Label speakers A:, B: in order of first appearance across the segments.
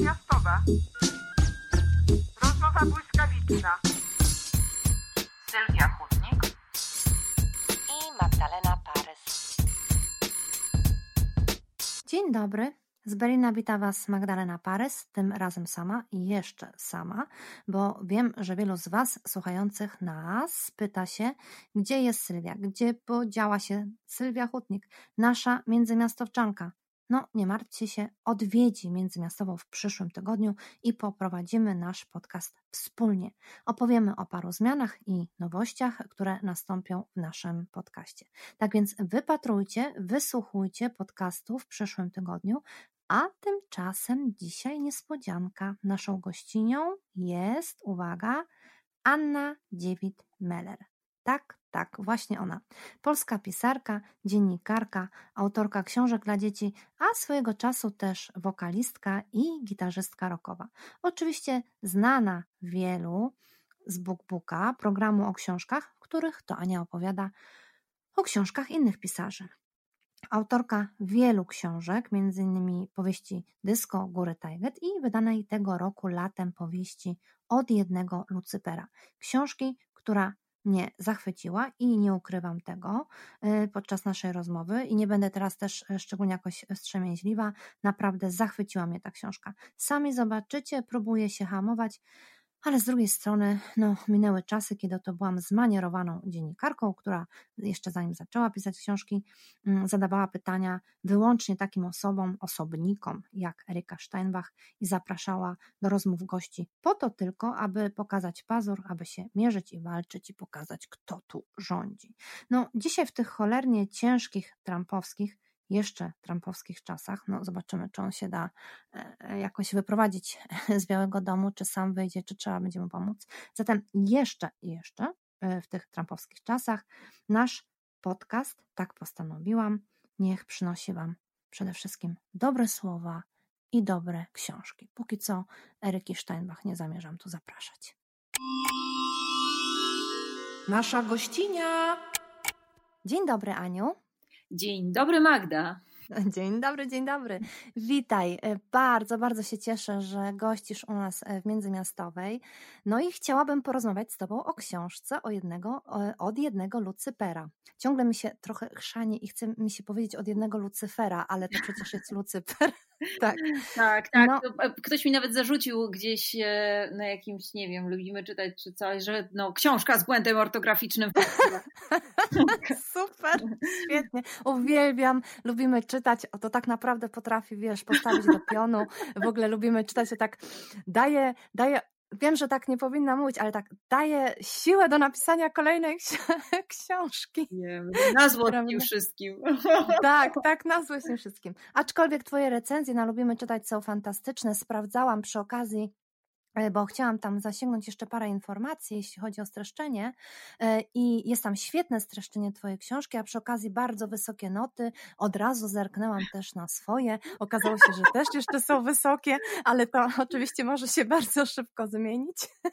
A: międzymiastowe. Rozmowa błyskawiczna. Sylwia Chudnik
B: i Magdalena Parys. Dzień dobry. Z Berlina wita Was Magdalena Parys, tym razem sama i jeszcze sama, bo wiem, że wielu z Was słuchających nas pyta się, gdzie jest Sylwia, gdzie podziała się Sylwia Hutnik, nasza międzymiastowczanka. No, nie martwcie się, odwiedzi Międzymiastową w przyszłym tygodniu i poprowadzimy nasz podcast wspólnie. Opowiemy o paru zmianach i nowościach, które nastąpią w naszym podcaście. Tak więc wypatrujcie, wysłuchujcie podcastu w przyszłym tygodniu, a tymczasem dzisiaj niespodzianka. Naszą gościnią jest, uwaga, Anna Dziewit-Meller. Tak, tak, właśnie ona. Polska pisarka, dziennikarka, autorka książek dla dzieci, a swojego czasu też wokalistka i gitarzystka rockowa. Oczywiście znana wielu z BookBooka, programu o książkach, w których to Ania opowiada o książkach innych pisarzy. Autorka wielu książek, m.in. powieści Dysko Góry Tajget i wydanej tego roku latem powieści Od jednego Lucypera. Książki, która mnie zachwyciła i nie ukrywam tego y, podczas naszej rozmowy i nie będę teraz też y, szczególnie jakoś wstrzemięźliwa. Naprawdę zachwyciła mnie ta książka. Sami zobaczycie, próbuję się hamować, ale z drugiej strony, no, minęły czasy, kiedy to byłam zmanierowaną dziennikarką, która jeszcze zanim zaczęła pisać książki, mm, zadawała pytania wyłącznie takim osobom, osobnikom jak Erika Steinbach i zapraszała do rozmów gości po to tylko, aby pokazać pazur, aby się mierzyć i walczyć i pokazać, kto tu rządzi. No, dzisiaj w tych cholernie ciężkich, trampowskich, jeszcze trumpowskich czasach. No, zobaczymy, czy on się da e, jakoś wyprowadzić z Białego Domu, czy sam wyjdzie, czy trzeba będzie mu pomóc. Zatem jeszcze, jeszcze e, w tych trumpowskich czasach nasz podcast, tak postanowiłam, niech przynosi Wam przede wszystkim dobre słowa i dobre książki. Póki co Eryki Steinbach nie zamierzam tu zapraszać. Nasza gościnia. Dzień dobry, Aniu.
C: Dzień dobry, Magda.
B: Dzień dobry, dzień dobry. Witaj. E, bardzo, bardzo się cieszę, że gościsz u nas e, w Międzymiastowej. No i chciałabym porozmawiać z Tobą o książce o jednego, od jednego Lucypera. Ciągle mi się trochę chrzanie i chce mi się powiedzieć od jednego Lucyfera, ale to przecież jest Lucyper.
C: tak, tak. tak. No. E, ktoś mi nawet zarzucił gdzieś na jakimś, nie wiem, lubimy czytać czy coś, że no, książka z błędem ortograficznym.
B: Super, świetnie. Uwielbiam, lubimy czytać czytać, o to tak naprawdę potrafi, wiesz, postawić do pionu. W ogóle lubimy czytać, to tak daje, daje wiem, że tak nie powinna mówić, ale tak daje siłę do napisania kolejnej książki.
C: Nie, nazło tym wszystkim.
B: Tak, tak, nazło tym wszystkim. Aczkolwiek twoje recenzje na Lubimy Czytać są fantastyczne. Sprawdzałam przy okazji bo chciałam tam zasięgnąć jeszcze parę informacji, jeśli chodzi o streszczenie e, i jest tam świetne streszczenie Twojej książki, a przy okazji bardzo wysokie noty. Od razu zerknęłam też na swoje. Okazało się, że też jeszcze są wysokie, ale to oczywiście może się bardzo szybko zmienić.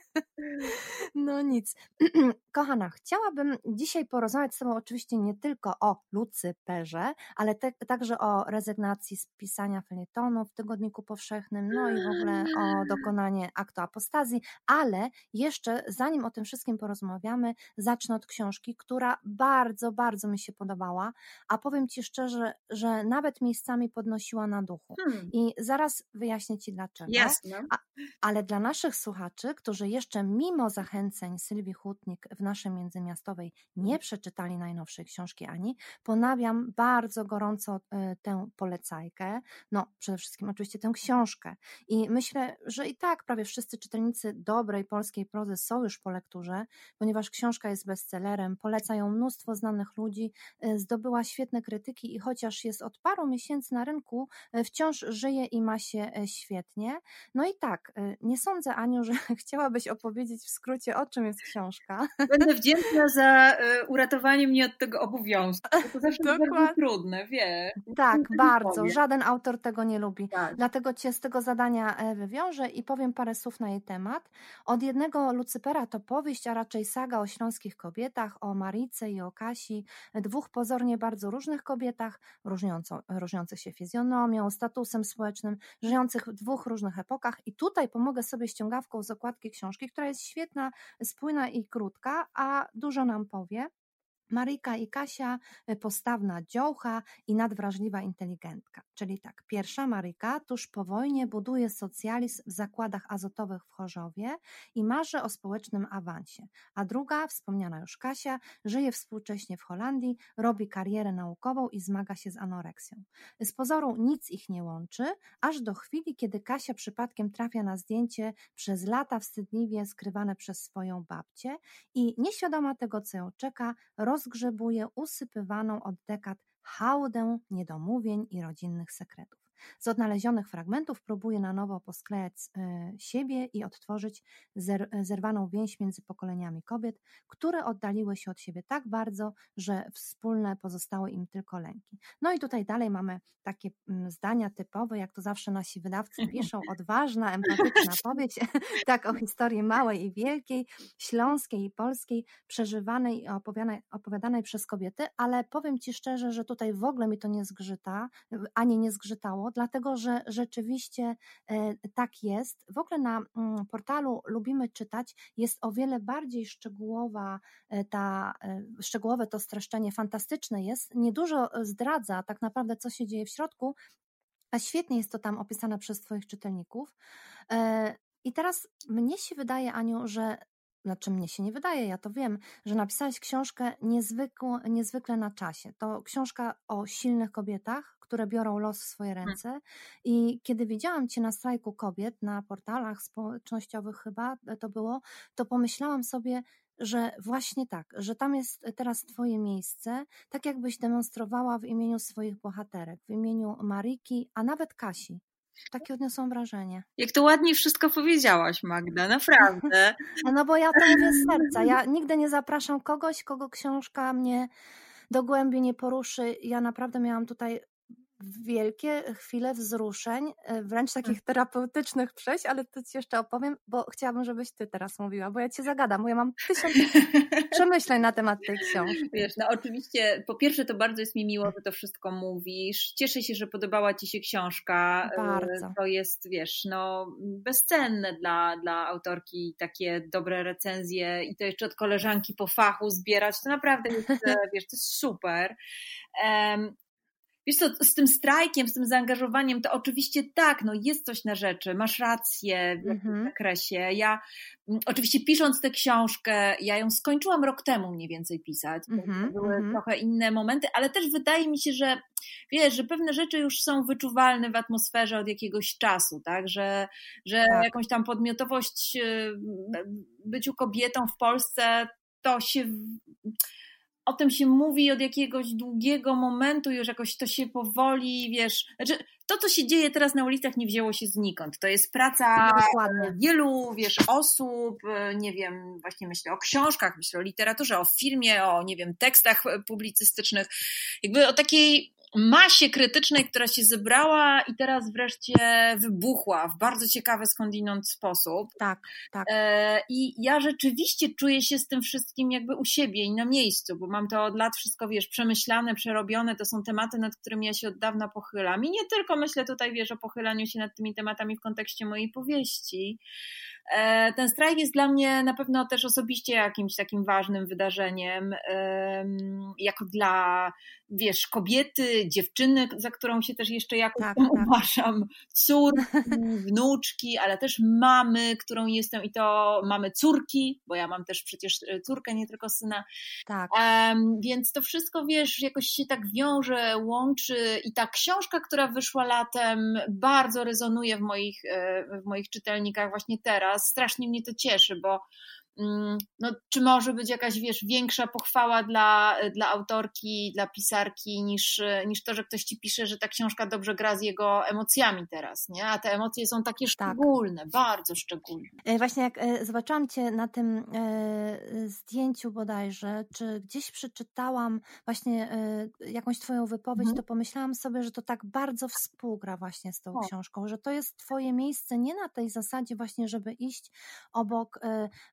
B: No nic. Kochana, chciałabym dzisiaj porozmawiać z Tobą oczywiście nie tylko o Lucyperze, ale te, także o rezygnacji z pisania felietonu w Tygodniku Powszechnym, no i w ogóle o dokonanie aktu apostazji, ale jeszcze zanim o tym wszystkim porozmawiamy, zacznę od książki, która bardzo, bardzo mi się podobała, a powiem Ci szczerze, że nawet miejscami podnosiła na duchu. Hmm. I zaraz wyjaśnię Ci dlaczego.
C: Jasne.
B: A, ale dla naszych słuchaczy, którzy jeszcze mimo zachęceń Sylwii Hutnik w naszej międzymiastowej nie przeczytali najnowszej książki Ani, ponawiam bardzo gorąco y, tę polecajkę. No, przede wszystkim oczywiście tę książkę. I myślę, że i tak prawie wszyscy czytelnicy dobrej polskiej prozy są już po lekturze, ponieważ książka jest bestsellerem, poleca ją mnóstwo znanych ludzi, y, zdobyła świetne krytyki i chociaż jest od paru miesięcy na rynku, y, wciąż żyje i ma się świetnie. No i tak, nie sądzę, Aniu, że chciałabyś opowiedzieć w skrócie, o czym jest książka.
C: Będę wdzięczna za e, uratowanie mnie od tego obowiązku. To zawsze jest bardzo trudne, wie.
B: Tak, bardzo. Żaden autor tego nie lubi. Tak. Dlatego cię z tego zadania e, wywiążę i powiem parę słów na jej temat. Od jednego Lucypera to powieść, a raczej saga o śląskich kobietach, o Marice i o Kasi, dwóch pozornie bardzo różnych kobietach, różniących się fizjonomią, statusem społecznym, żyjących w dwóch różnych epokach. I tutaj pomogę sobie ściągawką z okładki książki, która jest świetna, spójna i krótka, a dużo nam powie. Maryjka i Kasia y, postawna dziołcha i nadwrażliwa inteligentka. Czyli tak, pierwsza Maryjka tuż po wojnie buduje socjalizm w zakładach azotowych w Chorzowie i marzy o społecznym awansie, a druga, wspomniana już Kasia, żyje współcześnie w Holandii, robi karierę naukową i zmaga się z anoreksją. Z pozoru nic ich nie łączy, aż do chwili, kiedy Kasia przypadkiem trafia na zdjęcie przez lata wstydliwie skrywane przez swoją babcię i nieświadoma tego, co ją czeka, rozgrzebuje usypywaną od dekad hałdę niedomówień i rodzinnych sekretów. Z odnalezionych fragmentów próbuje na nowo posklejać e, siebie i odtworzyć zerwaną więź między pokoleniami kobiet, które oddaliły się od siebie tak bardzo, że wspólne pozostały im tylko lęki. No i tutaj dalej mamy takie zdania typowe, jak to zawsze nasi wydawcy piszą, odważna, empatyczna powieść, tak o historii małej i wielkiej, śląskiej i polskiej, przeżywanej i opowiadanej, opowiadanej przez kobiety, ale powiem Ci szczerze, że tutaj w ogóle mi to nie zgrzyta, ani nie zgrzytało, dlatego że rzeczywiście e, tak jest. W ogóle na mm, portalu Lubimy Czytać jest o wiele bardziej szczegółowa e, ta, e, szczegółowe to streszczenie, fantastyczne jest, niedużo zdradza tak naprawdę, co się dzieje w środku, a świetnie jest to tam opisane przez Twoich czytelników. I teraz mnie się wydaje, Aniu, że znaczy mnie się nie wydaje, ja to wiem, że napisałeś książkę niezwykle, niezwykle na czasie. To książka o silnych kobietach, które biorą los w swoje hmm. ręce. I kiedy widziałam Cię na strajku kobiet, na portalach społecznościowych chyba to było, to pomyślałam sobie, że właśnie tak, że tam jest teraz Twoje miejsce, tak jakbyś demonstrowała w imieniu swoich bohaterek, w imieniu Mariki, a nawet Kasi. Takie odniosłam wrażenie.
C: Jak to ładnie wszystko powiedziałaś, Magda, naprawdę.
B: No bo ja to mówię z serca. Ja nigdy nie zapraszam kogoś, kogo książka mnie do głębi nie poruszy. Ja naprawdę miałam tutaj wielkie chwile wzruszeń, e, wręcz takich mm. terapeutycznych przejść, ale to ci jeszcze opowiem, bo chciałabym, żebyś ty teraz mówiła, bo ja cię zagadam, bo ja mam tysiąc przemyśleń na temat tej książki.
C: Wiesz, no oczywiście, po pierwsze to bardzo jest mi miło, że to wszystko mówisz. Cieszę się, że podobała ci się książka.
B: E, bardzo.
C: To jest, wiesz, no bezcenne dla, dla autorki takie dobre recenzje i to jeszcze od koleżanki po fachu zbierać, to naprawdę jest, e, wiesz, to jest super. Wiesz co, z tym strajkiem, z tym zaangażowaniem, to oczywiście tak, no jest coś na rzeczy, masz rację w jakimś mm -hmm. zakresie. Ja mm, oczywiście pisząc tę książkę, ja ją skończyłam rok temu mniej więcej pisać, mm -hmm, były mm -hmm. trochę inne momenty, ale też wydaje mi się, że wiesz, że pewne rzeczy już są wyczuwalne w atmosferze od jakiegoś czasu, tak, że, że tak. jakąś tam podmiotowość y, byciu kobietą w Polsce to się o tym się mówi od jakiegoś długiego momentu, już jakoś to się powoli, wiesz, znaczy to, co się dzieje teraz na ulicach, nie wzięło się znikąd. To jest praca Dokładnie. wielu, wiesz, osób, nie wiem, właśnie myślę o książkach, myślę o literaturze, o filmie, o, nie wiem, tekstach publicystycznych, jakby o takiej masie krytycznej, która się zebrała i teraz wreszcie wybuchła w bardzo ciekawy skądinąd sposób.
B: Tak, tak.
C: E, I ja rzeczywiście czuję się z tym wszystkim jakby u siebie i na miejscu, bo mam to od lat wszystko, wiesz, przemyślane, przerobione, to są tematy, nad którymi ja się od dawna pochylam. I nie tylko myślę tutaj, wiesz, o pochylaniu się nad tymi tematami w kontekście mojej powieści, E, ten strajk jest dla mnie na pewno też osobiście jakimś takim ważnym wydarzeniem, jako dla, wiesz, kobiety, dziewczyny, za którą się też jeszcze jakoś tak, tak. uważam, córki, wnuczki, ale też mamy, którą jestem i to mamy córki, bo ja mam też przecież e, córkę, nie tylko syna.
B: Tak.
C: więc to wszystko, wiesz, jakoś się tak wiąże, łączy i ta książka, która wyszła latem, bardzo rezonuje w moich, e, w moich czytelnikach właśnie teraz strasznie mnie to cieszy, bo no, czy może być jakaś, wiesz, większa pochwała dla, dla autorki, dla pisarki, niż, niż to, że ktoś ci pisze, że ta książka dobrze gra z jego emocjami teraz, nie? A te emocje są takie tak. szczególne, tak. bardzo szczególne.
B: E, właśnie jak e, zobaczyłam cię na tym e, zdjęciu bodajże, czy gdzieś przeczytałam właśnie jakąś twoją wypowiedź, mhm. to pomyślałam sobie, że to tak bardzo współgra właśnie z tą o. książką, że to jest twoje miejsce nie na tej zasadzie właśnie, żeby iść obok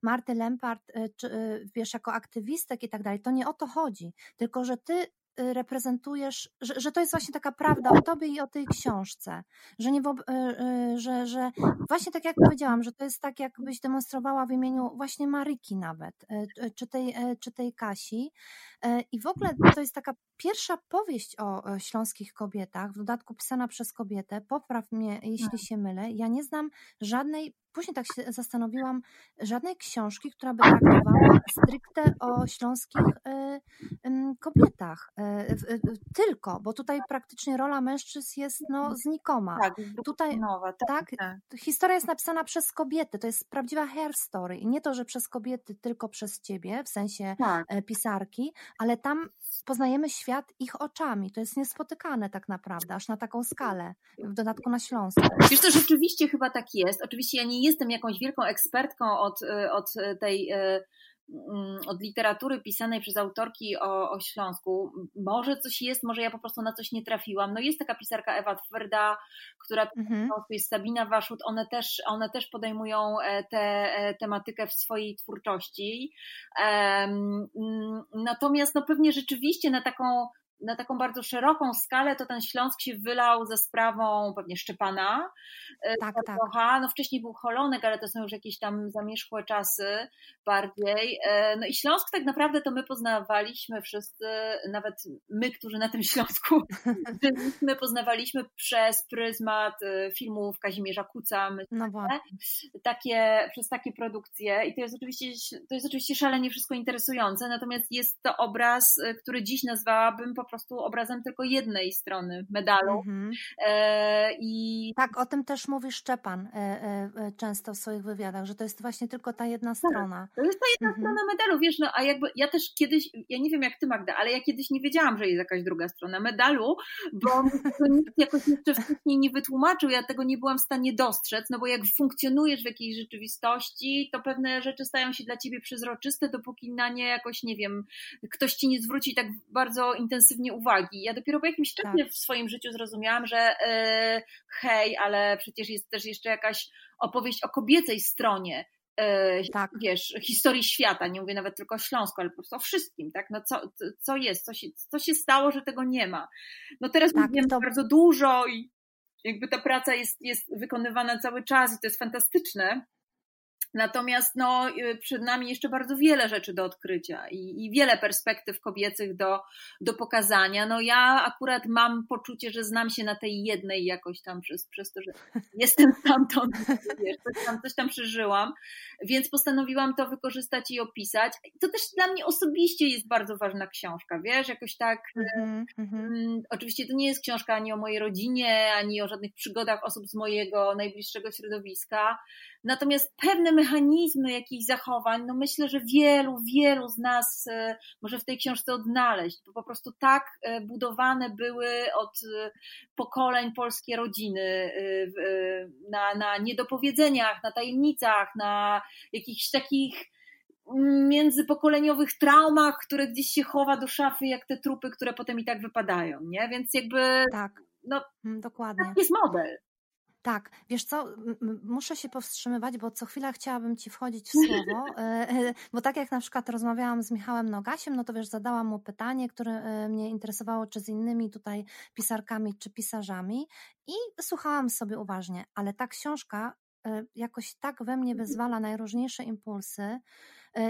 B: Marty Lempart, czy, wiesz, jako aktywistek i tak dalej. To nie o to chodzi, tylko że ty Y, reprezentujesz, że, że to jest właśnie taka prawda o tobie i o tej książce, że, nie, y, y, że, że właśnie tak jak powiedziałam, że to jest tak, jakbyś demonstrowała w imieniu właśnie Maryki nawet, czy tej, czy tej Kasi i w ogóle to jest taka pierwsza powieść o śląskich kobietach, w dodatku pisana przez kobietę, popraw mnie, jeśli tak. się mylę, ja nie znam żadnej później tak się zastanowiłam, żadnej książki, która by traktowała stricte o śląskich kobietach. E, tylko, bo tutaj praktycznie rola mężczyzn jest no, znikoma.
C: Tak, tutaj nowa, tak, tak,
B: tak, historia jest napisana przez kobiety, to jest prawdziwa hair story. I nie to, że przez kobiety, tylko przez ciebie, w sensie tak. E, pisarki, ale tam poznajemy świat ich oczami. To jest niespotykane tak naprawdę, aż na taką skalę, w dodatku na Śląsku.
C: Wiesz, to rzeczywiście chyba tak jest. Oczywiście ja nie jestem jakąś wielką ekspertką od, e, od tej Mm, od literatury pisanej przez autorki o, o Śląsku. Może coś jest, może ja po prostu na coś nie trafiłam. No jest taka pisarka Ewa Twerda, która mhm. jest Sabina Waszut, one też, one też podejmują e, tę tematykę w swojej twórczości. Mm, natomiast no pewnie rzeczywiście na taką na taką bardzo szeroką skalę, to ten Śląsk się wylał za sprawą pewnie Szczepana.
B: E, tak, tak.
C: No wcześniej był Holonek, ale to są już jakieś tam zamierzchłe czasy bardziej. E, no i Śląsk tak naprawdę to my poznawaliśmy wszyscy, nawet my, którzy na tym Śląsku my poznawaliśmy przez pryzmat e, filmów Kazimierza Kuca,
B: no
C: takie, przez takie produkcje i to jest oczywiście, to jest oczywiście szalenie wszystko interesujące, natomiast jest to obraz, który dziś nazwałabym po prostu obrazem tylko jednej strony medalu. Mhm. E, i...
B: Tak, o tym też mówi Szczepan e, e, często w swoich wywiadach, że to jest właśnie tylko ta jedna tak, strona.
C: To jest ta jedna mhm. strona medalu, wiesz, no a jakby ja też kiedyś, ja nie wiem jak ty Magda, ale ja kiedyś nie wiedziałam, że jest jakaś druga strona medalu, bo nikt jakoś jeszcze wcześniej nie wytłumaczył, ja tego nie byłam w stanie dostrzec, no bo jak funkcjonujesz w jakiejś rzeczywistości, to pewne rzeczy stają się dla ciebie przezroczyste, dopóki na nie jakoś, nie wiem, ktoś ci nie zwróci tak bardzo intensywnie intensywnie uwagi. Ja dopiero po jakimś czasie tak. w swoim życiu zrozumiałam, że yy, hej, ale przecież jest też jeszcze jakaś opowieść o kobiecej stronie. Yy, tak. Wiesz, historii świata, nie mówię nawet tylko o Śląsku, ale po prostu o wszystkim, tak? No co, co jest, co się, co się stało, że tego nie ma. No teraz tak, wiem to... bardzo dużo i jakby ta praca jest, jest wykonywana cały czas i to jest fantastyczne, Natomiast no, y, przed nami jeszcze bardzo wiele rzeczy do odkrycia i, i, wiele perspektyw kobiecych do, do pokazania. No ja akurat mam poczucie, że znam się na tej jednej jakoś tam przez, przez to, że jestem stamtąd, wiesz, coś, tam, coś tam przeżyłam, więc postanowiłam to wykorzystać i opisać. To też dla mnie osobiście jest bardzo ważna książka, wiesz, jakoś tak. Mm -hmm. Oczywiście to nie jest książka ani o mojej rodzinie, ani o żadnych przygodach osób z mojego najbliższego środowiska. Natomiast pewne mechanizmy jakichś zachowań, no myślę, że wielu, wielu z nas e, może w tej książce odnaleźć, bo po prostu tak e, budowane były od e, pokoleń polskie rodziny na, na niedopowiedzeniach, na tajemnicach, na jakichś takich międzypokoleniowych traumach, które gdzieś się chowa do szafy, jak te trupy, które potem i tak wypadają, nie? Więc jakby...
B: Tak, no, mm, dokładnie.
C: Tak jest model.
B: Tak, wiesz co, muszę się powstrzymywać, bo co chwila chciałabym Ci wchodzić w słowo, e, e, bo tak jak na przykład rozmawiałam z Michałem Nogasiem, no to wiesz, zadałam mu pytanie, które e, mnie interesowało, czy z innymi tutaj pisarkami, czy pisarzami i słuchałam sobie uważnie, ale ta książka jakoś tak we mnie mhm. wyzwala najróżniejsze impulsy,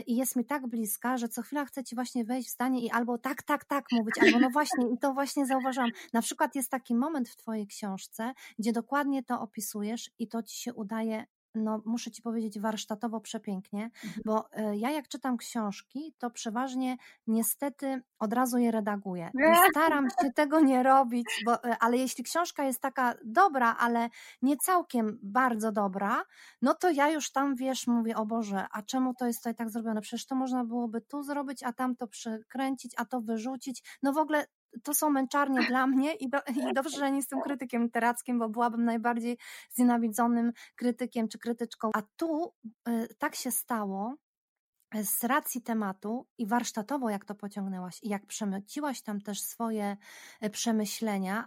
B: i jest mi tak bliska, że co chwila chcę ci właśnie wejść w zdanie i albo tak, tak, tak mówić, albo no właśnie, i to właśnie zauważyłam. Na przykład jest taki moment w twojej książce, gdzie dokładnie to opisujesz i to ci się udaje no muszę Ci powiedzieć, warsztatowo przepięknie, mhm. bo e, ja jak czytam książki, to przeważnie niestety od razu je redaguję. Staram się tego nie robić, bo, e, ale jeśli książka jest taka dobra, ale nie całkiem bardzo dobra, no to ja już tam, wiesz, mówię, o Boże, a czemu to jest tutaj tak zrobione? Przecież to można byłoby tu zrobić, a tam to przykręcić, a to wyrzucić. No w ogóle to są męczarnie dla mnie i, do, i dobrze, że nie jestem krytykiem literackim, bo byłabym najbardziej znienawidzonym krytykiem czy krytyczką. A tu y, tak się stało, y, z racji tematu i warsztatowo, jak to pociągnęłaś i jak przemyciłaś tam też swoje y, przemyślenia,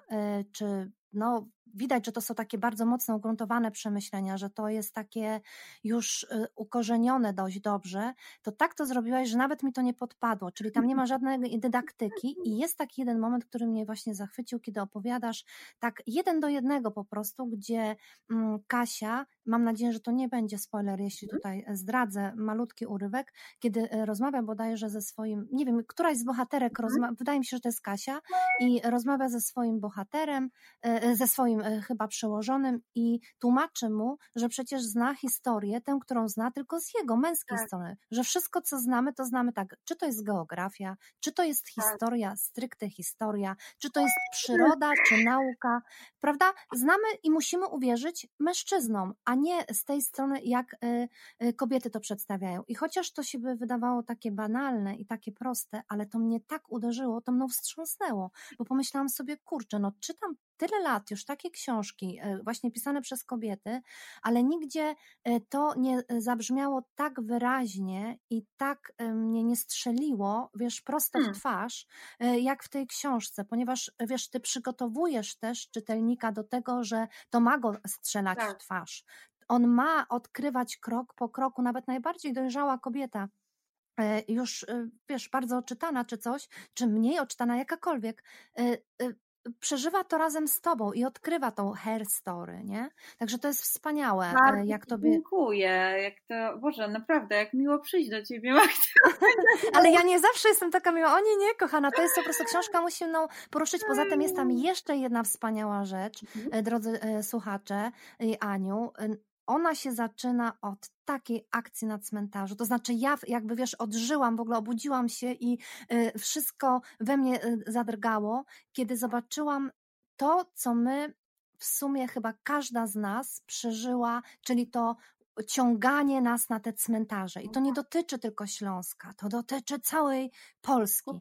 B: czy no, widać, że to są takie bardzo mocno ugruntowane przemyślenia, że to jest takie już y, ukorzenione dość dobrze, to tak to zrobiłaś, że nawet mi to nie podpadło, czyli tam nie ma żadnej dydaktyki i jest taki jeden moment, który mnie właśnie zachwycił, kiedy opowiadasz tak jeden do jednego po prostu, gdzie mm, Kasia, mam nadzieję, że to nie będzie spoiler, jeśli mhm. tutaj zdradzę malutki urywek, kiedy y, rozmawia bodajże ze swoim, nie wiem, któraś z bohaterek, mhm. rozma- wydaje mi się, że to jest Kasia i rozmawia ze swoim bohaterem, y, ze swoim swoim e, chyba przełożonym i tłumaczy mu, że przecież zna historię, tę, którą zna tylko z jego męskiej tak. strony, że wszystko, co znamy, to znamy tak, czy to jest geografia, czy to jest tak. historia, stricte historia, czy to jest przyroda, czy nauka, prawda? Znamy i musimy uwierzyć mężczyznom, a nie z tej strony, jak y, y, kobiety to przedstawiają. I chociaż to się by wydawało takie banalne i takie proste, ale to mnie tak uderzyło, to mną wstrząsnęło, bo pomyślałam sobie, kurczę, no czytam tyle lat już takie książki, e, właśnie pisane przez kobiety, ale nigdzie e, to nie e, zabrzmiało tak wyraźnie i tak mnie nie strzeliło, wiesz, prosto w hmm. twarz, jak w tej książce, ponieważ, wiesz, ty przygotowujesz też czytelnika do tego, że to ma go strzelać tak. w twarz. On ma odkrywać krok po kroku, nawet najbardziej dojrzała kobieta, już, wiesz, bardzo oczytana czy coś, czy mniej oczytana jakakolwiek, przeżywa to razem z tobą i odkrywa tą hair story, nie? Także to jest wspaniałe,
C: Bardzo jak tobie... Dziękuję, jak to, Boże, naprawdę, jak miło przyjść do ciebie, Magda.
B: Ale ja nie zawsze jestem taka miła, o nie, nie, kochana, to jest po prostu książka, musi mną poruszyć, poza tym jest tam jeszcze jedna wspaniała rzecz, mhm. E, drodzy e, słuchacze, Aniu, ona się zaczyna od takiej akcji na cmentarzu. To znaczy, ja jakby wiesz, odżyłam, w ogóle obudziłam się i y, wszystko we mnie y, zadrgało, kiedy zobaczyłam to, co my w sumie chyba każda z nas przeżyła, czyli to ciąganie nas na te cmentarze. I to nie dotyczy tylko Śląska, to dotyczy całej Polski.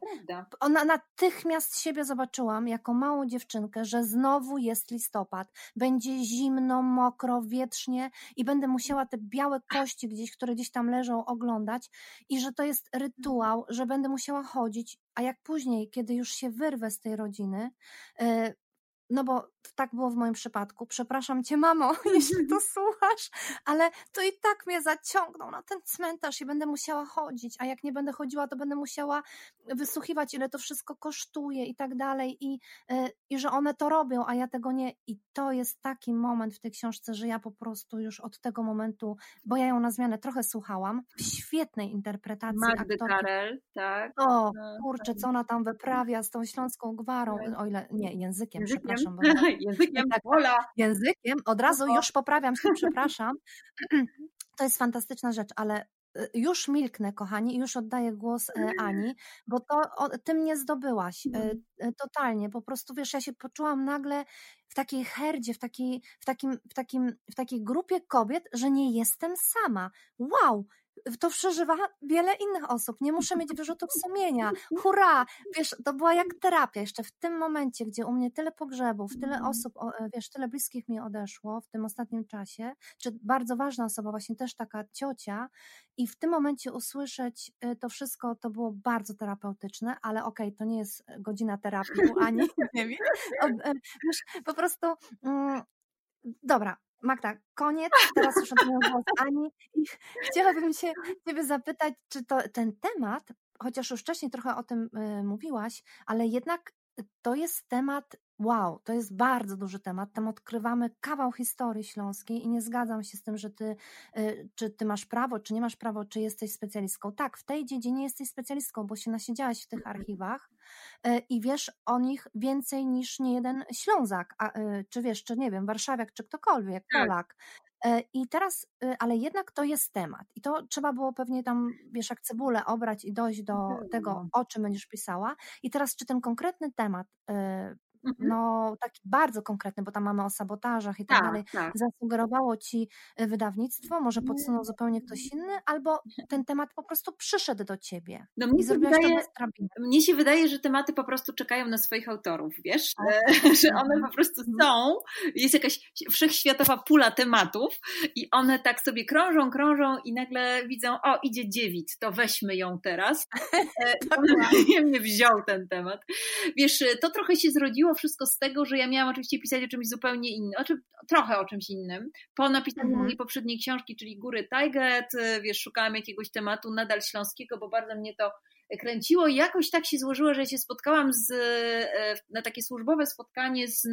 B: Ona natychmiast siebie zobaczyłam jako małą dziewczynkę, że znowu jest listopad, będzie zimno, mokro, wietrznie i będę musiała te białe kości gdzieś, które gdzieś tam leżą, oglądać. I że to jest rytuał, że będę musiała chodzić, a jak później, kiedy już się wyrwę z tej rodziny, y, no bo tak było w moim przypadku. Przepraszam cię, mamo, jeśli to słuchasz, ale to i tak mnie zaciągną na ten cmentarz i będę musiała chodzić, a jak nie będę chodziła, to będę musiała wysłuchiwać, ile to wszystko kosztuje i tak dalej, i, e, i że one to robią, a ja tego nie. I to jest taki moment w tej książce, że ja po prostu już od tego momentu, bo ja ją na zmianę trochę słuchałam, w świetnej interpretacji
C: Magdy aktorki. Karel, tak.
B: O, no, kurczę, tak. co ona tam wyprawia z tą śląską gwarą, tak. o ile, nie, językiem, językiem. przepraszam. Bo
C: Językiem tak, pola.
B: Językiem, od razu już poprawiam się, przepraszam. To jest fantastyczna rzecz, ale y, już milknę, kochani, już oddaję głos e, Ani, bo to o, ty mnie zdobyłaś e, mhm. e, totalnie. Po prostu wiesz, ja się poczułam nagle w takiej herdzie, w takiej, w takim, w takim, w takiej grupie kobiet, że nie jestem sama. Wow! To przeżywa wiele innych osób. Nie muszę mieć wyrzutów sumienia. Hurra! Wiesz, to była jak terapia. Jeszcze w tym momencie, gdzie u mnie tyle pogrzebów, tyle mhm. osób, e, wiesz, tyle bliskich mi odeszło w tym ostatnim czasie, czy bardzo ważna osoba, właśnie też taka ciocia, i w tym momencie usłyszeć e, to wszystko, to było bardzo terapeutyczne, ale okej, okay, to nie jest godzina terapii ani nie wiem. Wiesz, po prostu. Mm, dobra, Magda, koniec, teraz już oddaję głos. Ani i chciałabym się Ciebie zapytać, czy to ten temat, chociaż już wcześniej trochę o tym y, mówiłaś, ale jednak to jest temat, wow, to jest bardzo duży temat, tam odkrywamy kawał historii śląskiej i nie zgadzam się z tym, że Ty, y, czy Ty masz prawo, czy nie masz prawo, czy jesteś specjalistką. Tak, w tej dziedzinie jesteś specjalistką, bo się nasiedziałaś w tych archiwach, i wiesz o nich więcej niż nie jeden Ślązak, a, czy wiesz, czy nie wiem, warszawiak, czy ktokolwiek, tak. Polak. I teraz, ale jednak to jest temat. I to trzeba było pewnie tam, wiesz, jak cebulę obrać i dojść do tego, o czym będziesz pisała. I teraz, czy ten konkretny temat. No taki bardzo konkretny, bo tam mamy o sabotażach i tak, tak dalej, tak. zasugerowało ci y, wydawnictwo, może podsunął zupełnie ktoś inny, albo ten temat po prostu przyszedł do ciebie no, i zrobiłaś wydaje,
C: Mnie się wydaje, że tematy po prostu czekają na swoich autorów, wiesz, tak. że one mhm. po prostu mhm. są, jest jakaś wszechświatowa pula tematów i one tak sobie krążą, krążą i nagle widzą, o idzie dziewit, to weźmy ją teraz. I mnie wziął ten temat. Wiesz, to trochę się zrodziło wszystko z tego, że ja miałam oczywiście pisać o czymś zupełnie innym, znaczy trochę o czymś innym. Po napisaniu mhm. mojej poprzedniej książki, czyli Góry Tajget, wiesz, szukałam jakiegoś tematu nadal śląskiego, bo bardzo mnie to kręciło i jakoś tak się złożyło, że się spotkałam z, e, na takie służbowe spotkanie z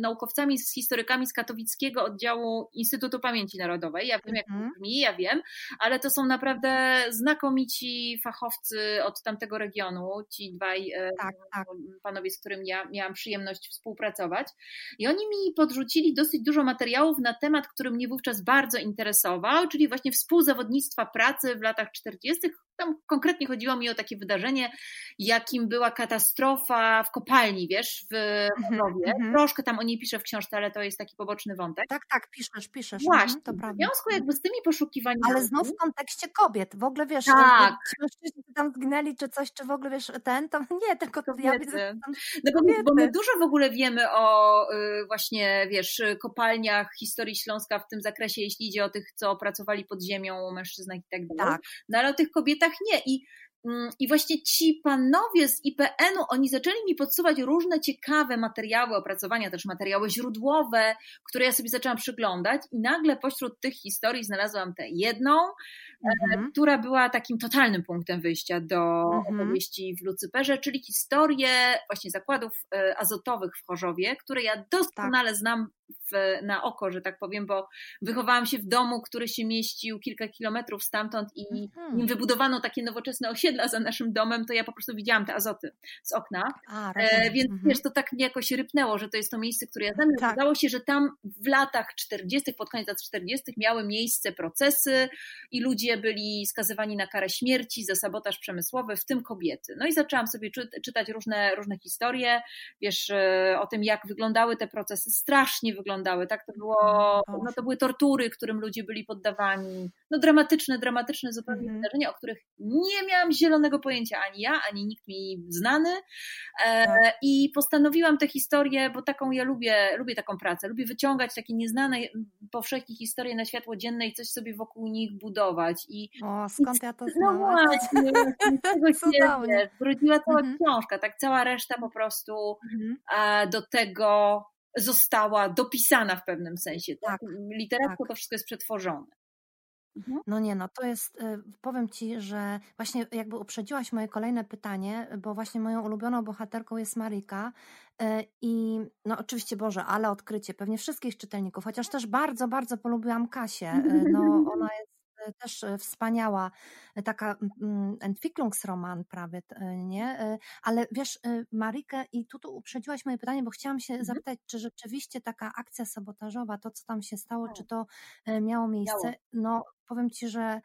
C: naukowcami, z historykami z katowickiego oddziału Instytutu Pamięci Narodowej. Ja wiem, jak to mhm. brzmi, ja wiem, ale to są naprawdę znakomici fachowcy od tamtego regionu, ci dwaj e, tak, tak. panowie, z którymi ja miałam przyjemność współpracować. I oni mi podrzucili dosyć dużo materiałów na temat, który mnie wówczas bardzo interesował, czyli właśnie współzawodnictwa pracy w latach 40., tam konkretnie chodziło mi o takie wydarzenie, jakim była katastrofa w kopalni, wiesz, w Chorowie. Mhm, mm -hmm. Troszkę tam o niej piszę w książce, ale to jest taki poboczny wątek.
B: Tak, tak, piszesz, piszesz.
C: Właśnie, mhm, to prawda. W związku jakby z tymi poszukiwaniami.
B: Ale znów w kontekście kobiet, w ogóle wiesz, tak. mężczyźni tam zgnęli czy coś, czy w ogóle wiesz, ten, to nie, tylko to ja widzę.
C: No bo, bo, my dużo w ogóle wiemy o y, właśnie, wiesz, kopalniach historii Śląska w tym zakresie, jeśli idzie o tych, co pracowali pod ziemią, o mężczyznach i tak dalej. Tak. No ale o tych kobietach nie. I Mm, I właśnie ci panowie z IPN-u, oni zaczęli mi podsuwać różne ciekawe materiały opracowania, też materiały źródłowe, które ja sobie zaczęłam przyglądać i nagle pośród tych historii znalazłam tę jedną, mhm. która była takim totalnym punktem wyjścia do mhm. opowieści w Lucyperze, czyli historię właśnie zakładów e, azotowych w Chorzowie, które ja doskonale tak. znam w, na oko, że tak powiem, bo wychowałam się w domu, który się mieścił kilka kilometrów stamtąd i mhm. nim wybudowano takie nowoczesne osiedla za naszym domem, to ja po prostu widziałam te azoty z okna. A, e, więc mhm. wiesz, to tak mnie jakoś rypnęło, że to jest to miejsce, które ja znam. Tak. Okazało się, że tam w latach 40., pod koniec lat 40. miały miejsce procesy i ludzie byli skazywani na karę śmierci za sabotaż przemysłowy, w tym kobiety. No i zaczęłam sobie czy, czytać różne, różne historie, wiesz, e, o tym, jak wyglądały te procesy. Strasznie wyglądały, tak? To było, no to były tortury, którym ludzie byli poddawani. No dramatyczne, dramatyczne zupełnie mhm. wydarzenia, o których nie miałam zielonego pojęcia ani ja, ani nikt mi znany. E, tak. I postanowiłam tę historię, bo taką ja lubię, lubię taką pracę, lubię wyciągać takie nieznane powszechnie historie na światło dzienne i coś sobie wokół nich budować. I,
B: o, skąd ja to
C: znam? No właśnie, tego się wiesz, wróciła cała mhm. książka, tak cała reszta po prostu mhm. E, do tego została dopisana w pewnym sensie. Tak, Literacko tak. to wszystko jest przetworzone.
B: Mhm. No nie, no to jest, y, powiem Ci, że właśnie jakby uprzedziłaś moje kolejne pytanie, bo właśnie moją ulubioną bohaterką jest Marika y, i no oczywiście Boże, ale odkrycie pewnie wszystkich czytelników, chociaż też bardzo, bardzo polubiłam Kasię. Y, no ona jest też e, wspaniała, e, taka Entwicklungsroman prawie, nie? Ale wiesz, Marikę, i tu, tu uprzedziłaś moje pytanie, bo chciałam się mhm. zapytać, czy rzeczywiście taka akcja sabotażowa, to co tam się stało, czy to miało miejsce? No, powiem Ci, że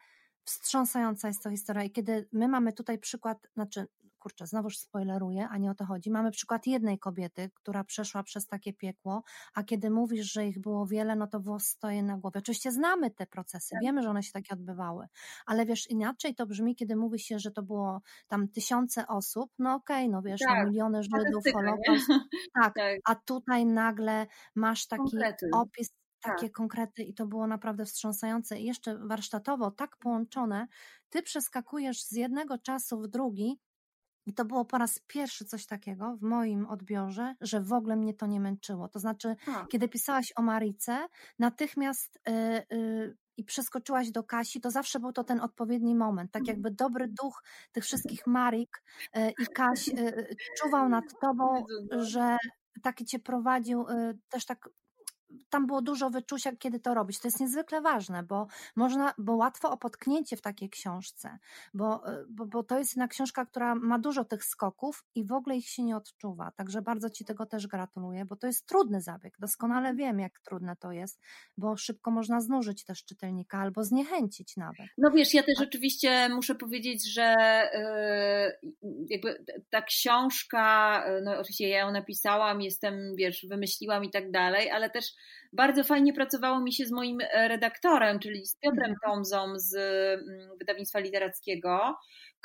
B: wstrząsająca jest to historia i kiedy my mamy tutaj przykład, znaczy kurczę, znowuż spoileruję, a nie o to chodzi. Mamy przykład jednej kobiety, która przeszła przez takie piekło, a kiedy mówisz, że ich było wiele, no to włos stoje na głowie. Oczywiście znamy te procesy, tak. wiemy, że one się takie odbywały, ale wiesz, inaczej to brzmi, kiedy mówi się, że to było tam tysiące osób, no okej, okay, no wiesz, no tak. no miliony Żydów, Holokaust, tak, tak, a tutaj nagle masz taki Konkrety. opis takie tak. konkrety i to było naprawdę wstrząsające i jeszcze warsztatowo tak połączone, ty przeskakujesz z jednego czasu w drugi i to było po raz pierwszy coś takiego w moim odbiorze, że w ogóle mnie to nie męczyło. To znaczy, A. kiedy pisałaś o Marice, natychmiast yy, yy, i przeskoczyłaś do Kasi, to zawsze był to ten odpowiedni moment. Tak mhm. jakby dobry duch tych wszystkich Marik yy, i Kaś y, y, czuwał nad tobą, no. że taki cię prowadził, y, też tak tam było dużo wyczucia, kiedy to robić. To jest niezwykle ważne, bo można, bo łatwo o potknięcie w takiej książce, bo, e, bo, bo to jest jedna książka, która ma dużo tych skoków i w ogóle ich się nie odczuwa. Także bardzo Ci tego też gratuluję, bo to jest trudny zabieg. Doskonale wiem, jak trudne to jest, bo szybko można znużyć też czytelnika albo zniechęcić nawet.
C: No wiesz, ja też rzeczywiście muszę powiedzieć, że yy, jakby ta książka, e, no oczywiście ja ją napisałam, jestem, wiesz, wymyśliłam i tak dalej, ale też bardzo fajnie pracowało mi się z moim e, redaktorem, czyli z Piotrem mhm. Tomzą z mm, wydawnictwa literackiego,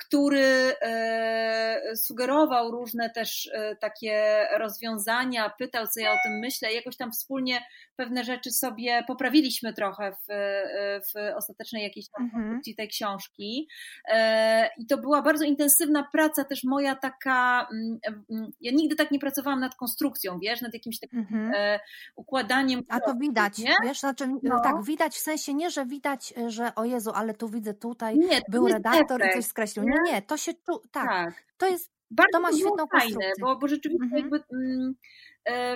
C: który e, sugerował różne też e, takie rozwiązania, pytał, co ja o tym myślę. Jakoś tam wspólnie pewne rzeczy sobie poprawiliśmy trochę w, w ostatecznej jakiejś tam mhm. konstrukcji tej książki. I to była bardzo intensywna praca, też moja taka. Mm, mm, ja nigdy tak nie pracowałam nad konstrukcją, wiesz, nad jakimś takim mhm. układaniem
B: a to widać, nie? wiesz, znaczy, no. tak, widać w sensie nie, że widać, że o Jezu, ale tu widzę tutaj, nie, był redaktor efekt, i coś skreślił. Nie, nie, to się czu, tak, tak. to jest,
C: Bardzo
B: to ma świetną
C: fajne, bo, bo rzeczywiście mhm. jakby... Mm,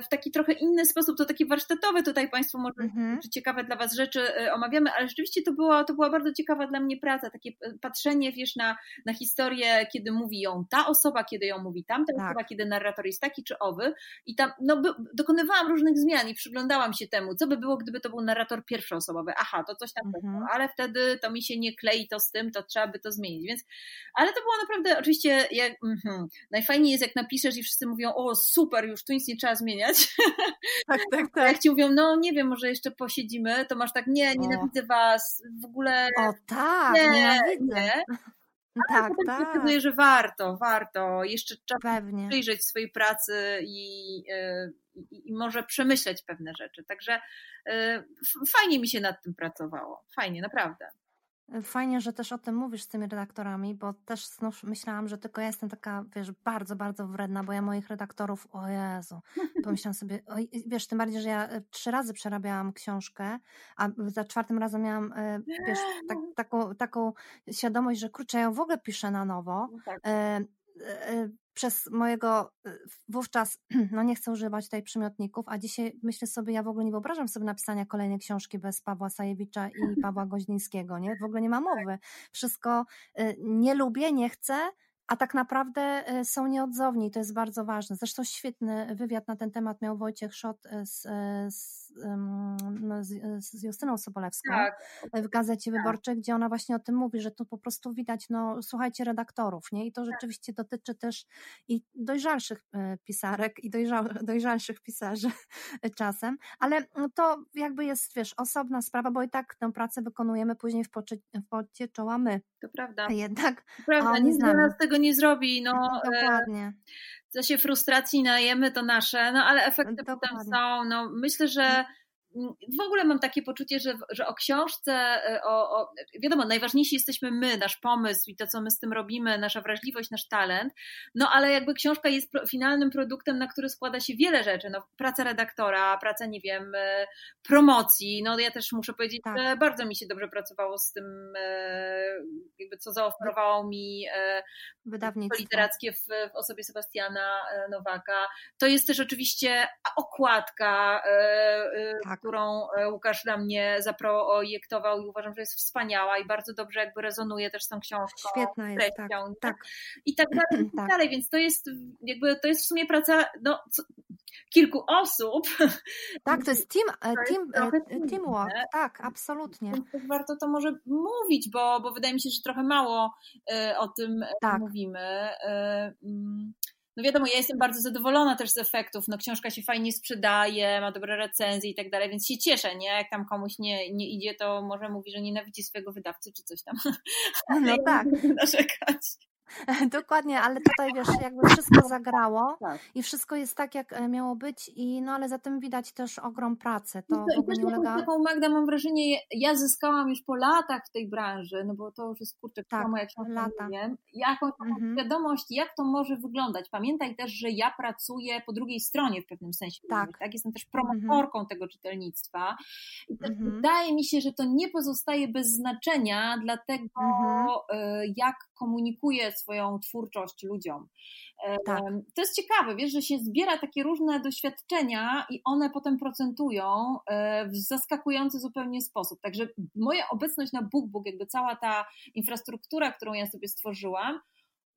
C: w taki trochę inny sposób, to taki warsztatowy tutaj Państwu może mhm. ciekawe dla Was rzeczy e, omawiamy, ale rzeczywiście to była, to była bardzo ciekawa dla mnie praca, takie e, patrzenie, wiesz, na, na historię, kiedy mówi ją ta osoba, kiedy ją mówi tamta tak. osoba, kiedy narrator jest taki czy owy i tam, no, by, dokonywałam różnych zmian i przyglądałam się temu, co by było, gdyby to był narrator pierwszoosobowy, aha, to coś tam, mhm. ale wtedy to mi się nie klei to z tym, to trzeba by to zmienić, więc, ale to było naprawdę, oczywiście, jak, mm, najfajniej jest, jak napiszesz i wszyscy mówią, o super, już tu nic nie trzeba zmieniać. Tak, tak, tak. Jak ci mówią, no nie wiem, może jeszcze posiedzimy, to masz tak, nie, nienawidzę o. was, w ogóle.
B: O tak, nie, nienawidzę. Nie.
C: Ale tak, tak. Pokazuje, że warto, warto. Jeszcze trzeba Pewnie. przyjrzeć swojej pracy i, e, i, i, może przemyśleć pewne rzeczy. Także y, fajnie mi się nad tym pracowało. Fajnie, naprawdę.
B: Fajnie, że też o tym mówisz z tymi redaktorami, bo też znów myślałam, że tylko ja jestem taka, wiesz, bardzo, bardzo wredna, bo ja moich redaktorów, o Jezu, pomyślałam sobie, oj, wiesz, tym bardziej, że ja e, trzy razy przerabiałam książkę, a za czwartym razem miałam, e, wiesz, tak, taką, taką świadomość, że kurczę, ja ją w ogóle piszę na nowo. No tak. E, przez mojego y, wówczas, no nie chcę używać tutaj przymiotników, a dzisiaj myślę sobie, ja w ogóle nie wyobrażam sobie napisania kolejnej książki bez Pawła Sajewicza i Pawła Goźnińskiego, nie? W ogóle nie ma mowy. Wszystko nie lubię, nie chcę, a tak naprawdę e, są nieodzowni, to jest bardzo ważne. Zresztą świetny wywiad na ten temat miał Wojciech Szot e, z, e, z, no, z Justyną Sobolewską tak. w Gazecie tak. Wyborczej, gdzie ona właśnie o tym mówi, że tu po prostu widać, no słuchajcie redaktorów, nie? I to tak. rzeczywiście tak. dotyczy też i dojrzalszych pisarek i dojrzał, dojrzalszych pisarzy czasem, ale to jakby jest, wiesz, osobna sprawa, bo i tak tę pracę wykonujemy później w pocie, w pocie czoła my.
C: To prawda.
B: Jednak.
C: To prawda, nic dla nas tego nie zrobi. No, e, Dokładnie. Co się frustracji najemy, to nasze, no ale efekty potem są. No, myślę, że w ogóle mam takie poczucie, że, że o książce, e, o, o, wiadomo, najważniejsi jesteśmy my, nasz pomysł i to, co my z tym robimy, nasza wrażliwość, nasz talent, no ale jakby książka jest finalnym produktem, na który składa się wiele rzeczy, no praca redaktora, praca, nie wiem, e, promocji, no ja też muszę powiedzieć, tak. że bardzo mi się dobrze pracowało z tym, e, jakby co zaoferowało mi wydawnictwo. literackie w, w osobie Sebastiana Nowaka. To jest też oczywiście okładka, tak którą e, Łukasz dla mnie zaprojektował i uważam, że jest wspaniała i bardzo dobrze jakby rezonuje też z tą książką.
B: Świetna jest, tak, tak.
C: I tak dalej, i tak dalej, więc to jest jakby, to jest w sumie praca, no, kilku osób.
B: Tak, to jest team, to team, jest teamwork, tak, absolutnie.
C: Warto to może mówić, bo, bo wydaje mi się, że trochę mało e, o tym tak. mówimy. No wiadomo, ja jestem bardzo zadowolona też z efektów, no książka się fajnie sprzedaje, ma dobre recenzje i tak dalej, więc się cieszę, nie? Jak tam komuś nie, nie idzie, to może mówi, że nienawidzi swojego wydawcy czy coś tam.
B: No tak.
C: Narzekać.
B: Dokładnie, ale tutaj wiesz, jakby wszystko zagrało tak. i wszystko jest tak, jak e, miało być, i no ale za tym widać też ogrom pracy. To,
C: no, i też nie ulega... taką Magda mam wrażenie, ja zyskałam już po latach w tej branży, no bo to już jest kurczę, tak, moja lata. jakąś mhm. świadomość, jak to może wyglądać. Pamiętaj też, że ja pracuję po drugiej stronie w pewnym sensie. Tak. tak? Jestem też promotorką mhm. tego czytelnictwa i też mhm. wydaje mi się, że to nie pozostaje bez znaczenia dla tego, mhm. e, jak komunikuję swoją twórczość ludziom.
B: Tak.
C: To jest ciekawe, wiesz, że się zbiera takie różne doświadczenia i one potem procentują e, w zaskakujący zupełnie sposób. Także moja obecność na BookBook, jakby cała ta infrastruktura, którą ja sobie stworzyłam,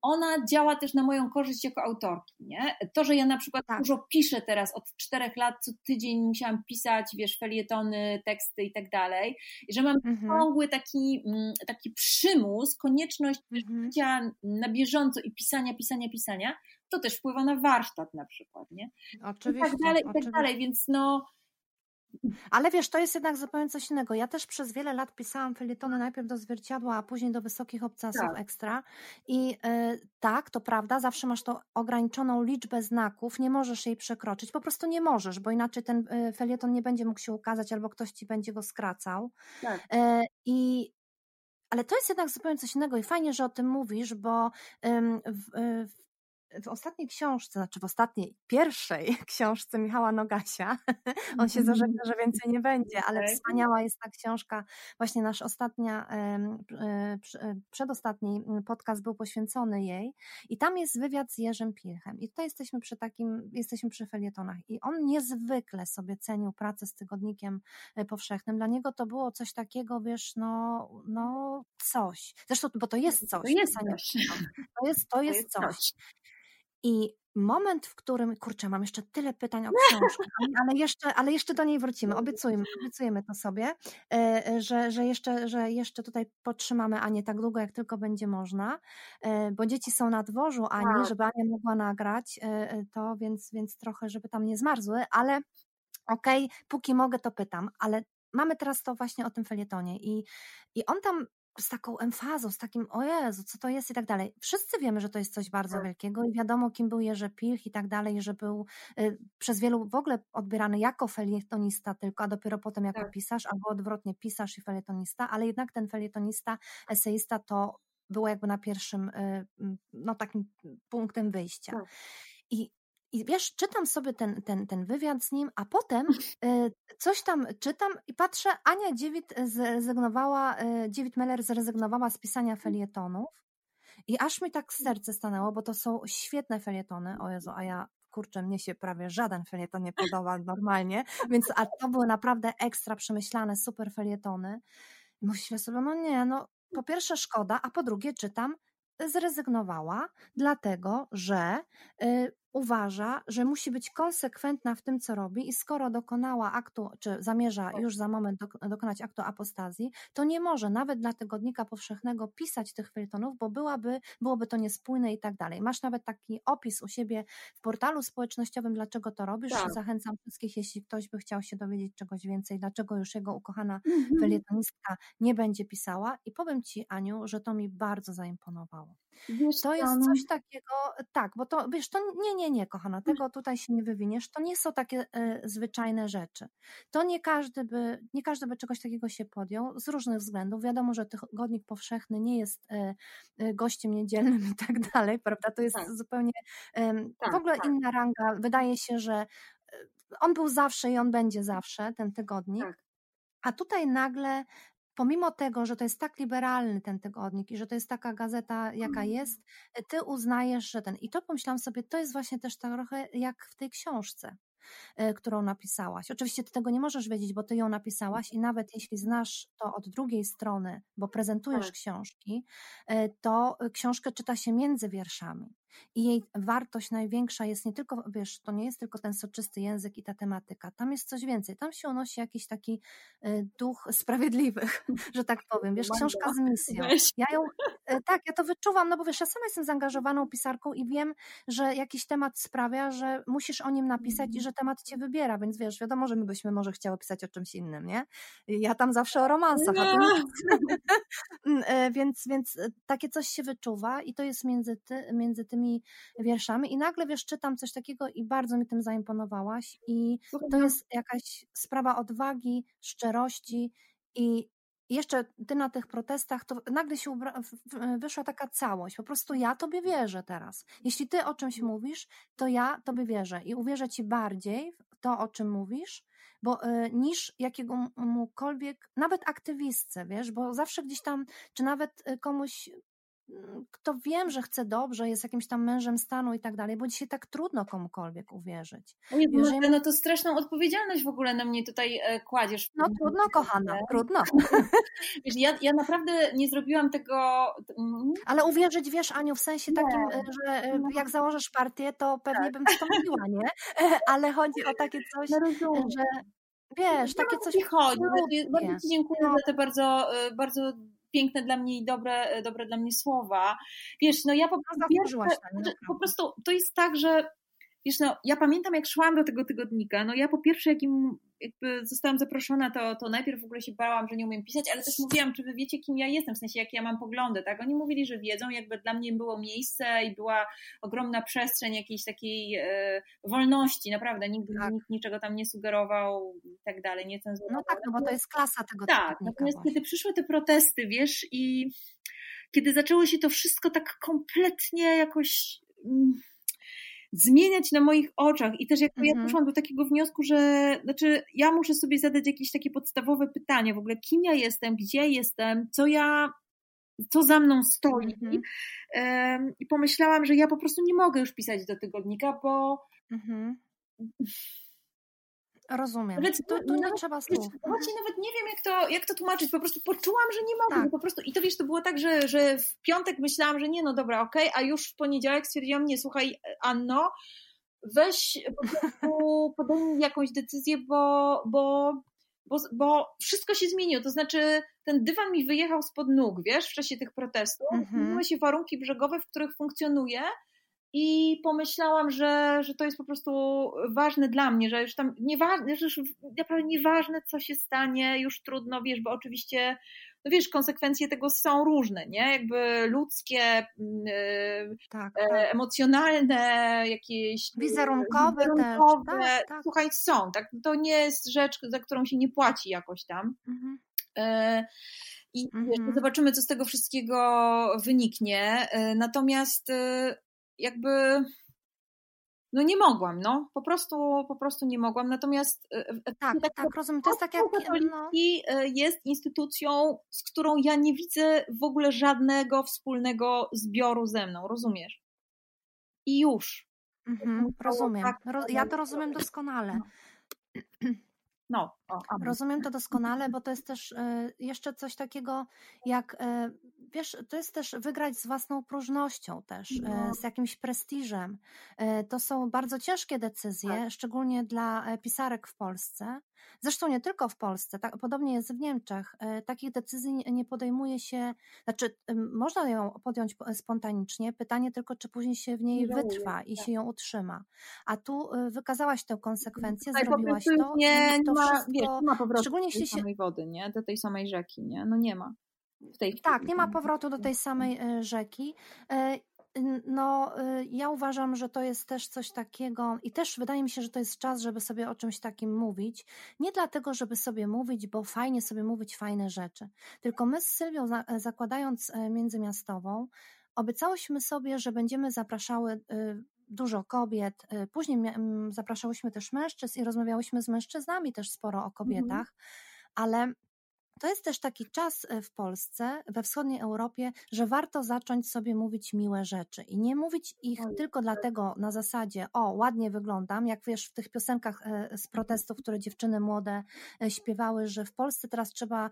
C: ona działa też na moją korzyść jako autorki. Nie? To, że ja na przykład tak. dużo piszę teraz od czterech lat, co tydzień musiałam pisać, wiesz, felietony, teksty i tak dalej, i że mam mhm. ciągły taki, mm, taki przymus, konieczność mhm. życia na bieżąco i pisania, pisania, pisania, to też wpływa na warsztat na przykład, nie?
B: Oczywiście.
C: I tak dalej, i tak dalej, więc no
B: ale wiesz, to jest jednak zupełnie coś innego. Ja też przez wiele lat pisałam felietony najpierw do zwierciadła, a później do wysokich obcasów tak. ekstra. I y, tak, to prawda, zawsze masz tą ograniczoną liczbę znaków, nie możesz jej przekroczyć, po prostu nie możesz, bo inaczej ten y, felieton nie będzie mógł się ukazać albo ktoś ci będzie go skracał. Tak. Y, I ale to jest jednak zupełnie coś innego i fajnie, że o tym mówisz, bo w, w w ostatniej książce, znaczy w ostatniej, pierwszej książce Michała Nogasia, on się zażegna, że więcej nie będzie, ale wspaniała jest ta książka, właśnie nasz ostatnia, e, e, przedostatni podcast był poświęcony jej i tam jest wywiad z Jerzym Pilchem. I tutaj jesteśmy przy takim, jesteśmy przy felietonach i on niezwykle sobie cenił pracę z tygodnikiem e, powszechnym, dla niego to było coś takiego, wiesz, no, no coś, zresztą, bo to jest coś,
C: to jest, coś.
B: To jest, to jest coś. I moment, w którym, kurczę, mam jeszcze tyle pytań o książkę, ale jeszcze, ale jeszcze do niej wrócimy, obiecujemy, obiecujemy to sobie, e, e, że, że, jeszcze, że jeszcze tutaj potrzymamy Anię tak długo, jak tylko będzie można, e, bo dzieci są na dworzu Ani, tak. żeby Ania mogła nagrać to, więc, więc trochę, żeby tam nie zmarzły, ale okej, okay, póki mogę, to pytam, ale mamy teraz to właśnie o tym felietonie i, i on tam z taką emfazą, z takim o Jezu, co to jest i tak dalej. Wszyscy wiemy, że to jest coś bardzo tak. wielkiego i wiadomo, kim był Jerzy Pilch i tak dalej, że był y, przez wielu w ogóle odbierany jako felietonista tylko, a dopiero potem jako tak. pisarz, albo odwrotnie pisarz i felietonista, ale jednak ten felietonista, eseista to było jakby na pierwszym, y, no takim punktem wyjścia. Tak. I i wiesz, czytam sobie ten, ten, ten wywiad z nim, a potem y, coś tam czytam i patrzę, Ania Dziewit zrezygnowała, y, Dziewit Meller zrezygnowała z pisania felietonów i aż mi tak serce stanęło, bo to są świetne felietony, o Jezu, a ja kurczę, mnie się prawie żaden felieton nie podoba normalnie, więc a to były naprawdę ekstra przemyślane, super felietony. Myślę sobie, no nie, no po pierwsze szkoda, a po drugie czytam, zrezygnowała, dlatego że y, uważa, że musi być konsekwentna w tym, co robi i skoro dokonała aktu, czy zamierza już za moment dokonać aktu apostazji, to nie może nawet dla tygodnika powszechnego pisać tych felietonów, bo byłaby, byłoby to niespójne i tak dalej. Masz nawet taki opis u siebie w portalu społecznościowym, dlaczego to robisz. Tak. Zachęcam wszystkich, jeśli ktoś by chciał się dowiedzieć czegoś więcej, dlaczego już jego ukochana mhm. felietonistka nie będzie pisała. I powiem Ci, Aniu, że to mi bardzo zaimponowało. Wiesz, to jest coś takiego, tak, bo to, wiesz, to nie, nie, nie, kochana, tego tutaj się nie wywiniesz, to nie są takie y, zwyczajne rzeczy. To nie każdy by, nie każdy by czegoś takiego się podjął, z różnych względów. Wiadomo, że tygodnik powszechny nie jest y, y, gościem niedzielnym i tak dalej, prawda, to jest tak. zupełnie tak, w ogóle tak. inna ranga. Wydaje się, że on był zawsze i on będzie zawsze, ten tygodnik. Tak. A tutaj nagle pomimo tego, że to jest tak liberalny ten tygodnik i że to jest taka gazeta, jaka mhm. jest, ty uznajesz, że ten. I to pomyślałam sobie, to jest właśnie też trochę jak w tej książce. E, którą napisałaś. Oczywiście ty tego nie możesz wiedzieć, bo ty ją napisałaś i nawet jeśli znasz to od drugiej strony, bo prezentujesz tak. książki, e, to książkę czyta się między wierszami. I jej wartość największa jest nie tylko, wiesz, to nie jest tylko ten soczysty język i ta tematyka. Tam jest coś więcej. Tam się unosi jakiś taki e, duch sprawiedliwych, że tak powiem. Wiesz, książka z misją. Ja ją, tak, ja to wyczuwam, no bo wiesz, ja sama jestem zaangażowaną pisarką i wiem, że jakiś temat sprawia, że musisz o nim napisać i mhm. że temat cię wybiera, więc wiesz, wiadomo, że my byśmy może chciały pisać o czymś innym, nie? Ja tam zawsze o romansach, a mm, więc, więc takie coś się wyczuwa i to jest między, ty, między tymi wierszami i nagle, wiesz, czytam coś takiego i bardzo mi tym zaimponowałaś i to jest jakaś sprawa odwagi, szczerości i jeszcze ty na tych protestach, to nagle się wyszła taka całość. Po prostu ja tobie wierzę teraz. Jeśli ty o czymś mm. mówisz, to ja tobie wierzę i uwierzę ci bardziej w to, o czym mówisz, bo y, niż jakiemukolwiek, nawet aktywistce, wiesz, bo zawsze gdzieś tam, czy nawet y, komuś kto wiem, że chce dobrze, jest jakimś tam mężem stanu i tak dalej, bo dzisiaj tak trudno komukolwiek uwierzyć.
C: Ojej, Jeżeli... No to straszną odpowiedzialność w ogóle na mnie tutaj e, kładziesz.
B: No trudno, kochana, trudno.
C: Wiesz, ja, ja naprawdę nie zrobiłam tego...
B: Ale uwierzyć, wiesz, Aniu, w sensie takim, nie. że e, no. jak założysz partię, to pewnie tak. bym wstąpiła, nie? Ale chodzi o takie coś, no że wiesz, takie coś...
C: chodzi. Bardzo Ci dziękuję no. za te bardzo, bardzo piękne dla mnie i dobre, dobre dla mnie słowa. Wiesz, no ja po prostu, pierwsze, po prostu to jest tak, że wiesz, no ja pamiętam jak szłam do tego tygodnika, no ja po pierwsze jakim jakby zostałam zaproszona, to, to najpierw w ogóle się bałam, że nie umiem pisać, ale też mówiłam, czy wy wiecie, kim ja jestem, w sensie, jakie ja mam poglądy, tak? Oni mówili, że wiedzą, jakby dla mnie było miejsce i była ogromna przestrzeń jakiejś takiej e, wolności, naprawdę, nigdy tak. nikt niczego tam nie sugerował i tak dalej, nie cenzurował.
B: No tak, no bo to jest klasa tego
C: Tak, natomiast właśnie. kiedy przyszły te protesty, wiesz, i kiedy zaczęło się to wszystko tak kompletnie jakoś mm, zmieniać na moich oczach i też jakby mhm. ja doszłam do takiego wniosku, że znaczy ja muszę sobie zadać jakieś takie podstawowe pytanie w ogóle, kim ja jestem, gdzie jestem, co ja co za mną stoi. Mhm. I pomyślałam, że ja po prostu nie mogę już pisać do tygodnika, bo mhm.
B: Rozumiem. Nawet, tu, tu nie trzeba słów.
C: Właśnie nawet nie wiem, jak to, jak to tłumaczyć. Po prostu poczułam, że nie mogę. Tak. Po prostu, I to wiesz, to było tak, że, że w piątek myślałam, że nie, no dobra, okej, okay, a już w poniedziałek stwierdziłam, nie, słuchaj, Anno, weź po prostu podejmij jakąś decyzję, bo, bo, bo, bo wszystko się zmieniło. To znaczy, ten dywan mi wyjechał spod nóg, wiesz, w czasie tych protestów. Mhm. Zmieniły się warunki brzegowe, w których funkcjonuję i pomyślałam, że, że to jest po prostu ważne dla mnie, że już tam nieważne, że już naprawdę nieważne, co się stanie, już trudno, wiesz, bo oczywiście, no wiesz, konsekwencje tego są różne, nie? Jakby ludzkie, yy, tak, tak. emocjonalne, jakieś
B: wizerunkowe, wizerunkowe też. Tak,
C: tak. słuchaj, są, tak? To nie jest rzecz, za którą się nie płaci jakoś tam. Mhm. Yy, i mhm. zobaczymy, co z tego wszystkiego wyniknie. Natomiast jakby no nie mogłam, no, po prostu, po prostu nie mogłam. Natomiast
B: e, e, tak, tak, tak rozumiem, to jest tak jak
C: no. jest instytucją, z którą ja nie widzę w ogóle żadnego wspólnego zbioru ze mną, rozumiesz? I już.
B: Mhm, rozumiem. Tak, ja to rozumiem doskonale. No.
C: No,
B: o, rozumiem to doskonale, bo to jest też e, jeszcze coś takiego jak, e, wiesz, to jest też wygrać z własną próżnością też, e, no. z jakimś prestiżem. To są bardzo ciężkie decyzje, tak. szczególnie dla pisarek w Polsce. Zresztą nie tylko w Polsce, tak, podobnie jest w Niemczech. Takich decyzji nie podejmuje się, znaczy można ją podjąć spontanicznie, pytanie tylko, czy później się w niej wytrwa i tak. się ją utrzyma. A tu wykazałaś tę konsekwencję, zrobiłaś to.
C: Nie, to ma, wszystko, wiesz, nie ma powrotu szczególnie do tej się... samej wody, nie? Do tej samej rzeki, nie? No nie ma.
B: W tej tak, nie ma powrotu do tej samej e, rzeki. E, no, e, ja uważam, że to jest też coś takiego, i też wydaje mi się, że to jest czas, żeby sobie o czymś takim mówić. Nie dlatego, żeby sobie mówić, bo fajnie sobie mówić fajne rzeczy, tylko my z Sylwią, zakładając międzymiastową, obiecałyśmy sobie, że będziemy zapraszały dużo kobiet. Później zapraszałyśmy też mężczyzn i rozmawiałyśmy z mężczyznami też sporo o mhm. kobietach, ale to jest też taki czas e, w Polsce, we wschodniej Europie, że warto zacząć sobie mówić miłe rzeczy i nie mówić ich tylko dlatego na zasadzie, o, ładnie wyglądam, jak wiesz w tych piosenkach e, z protestów, które dziewczyny młode e, śpiewały, że w Polsce teraz trzeba,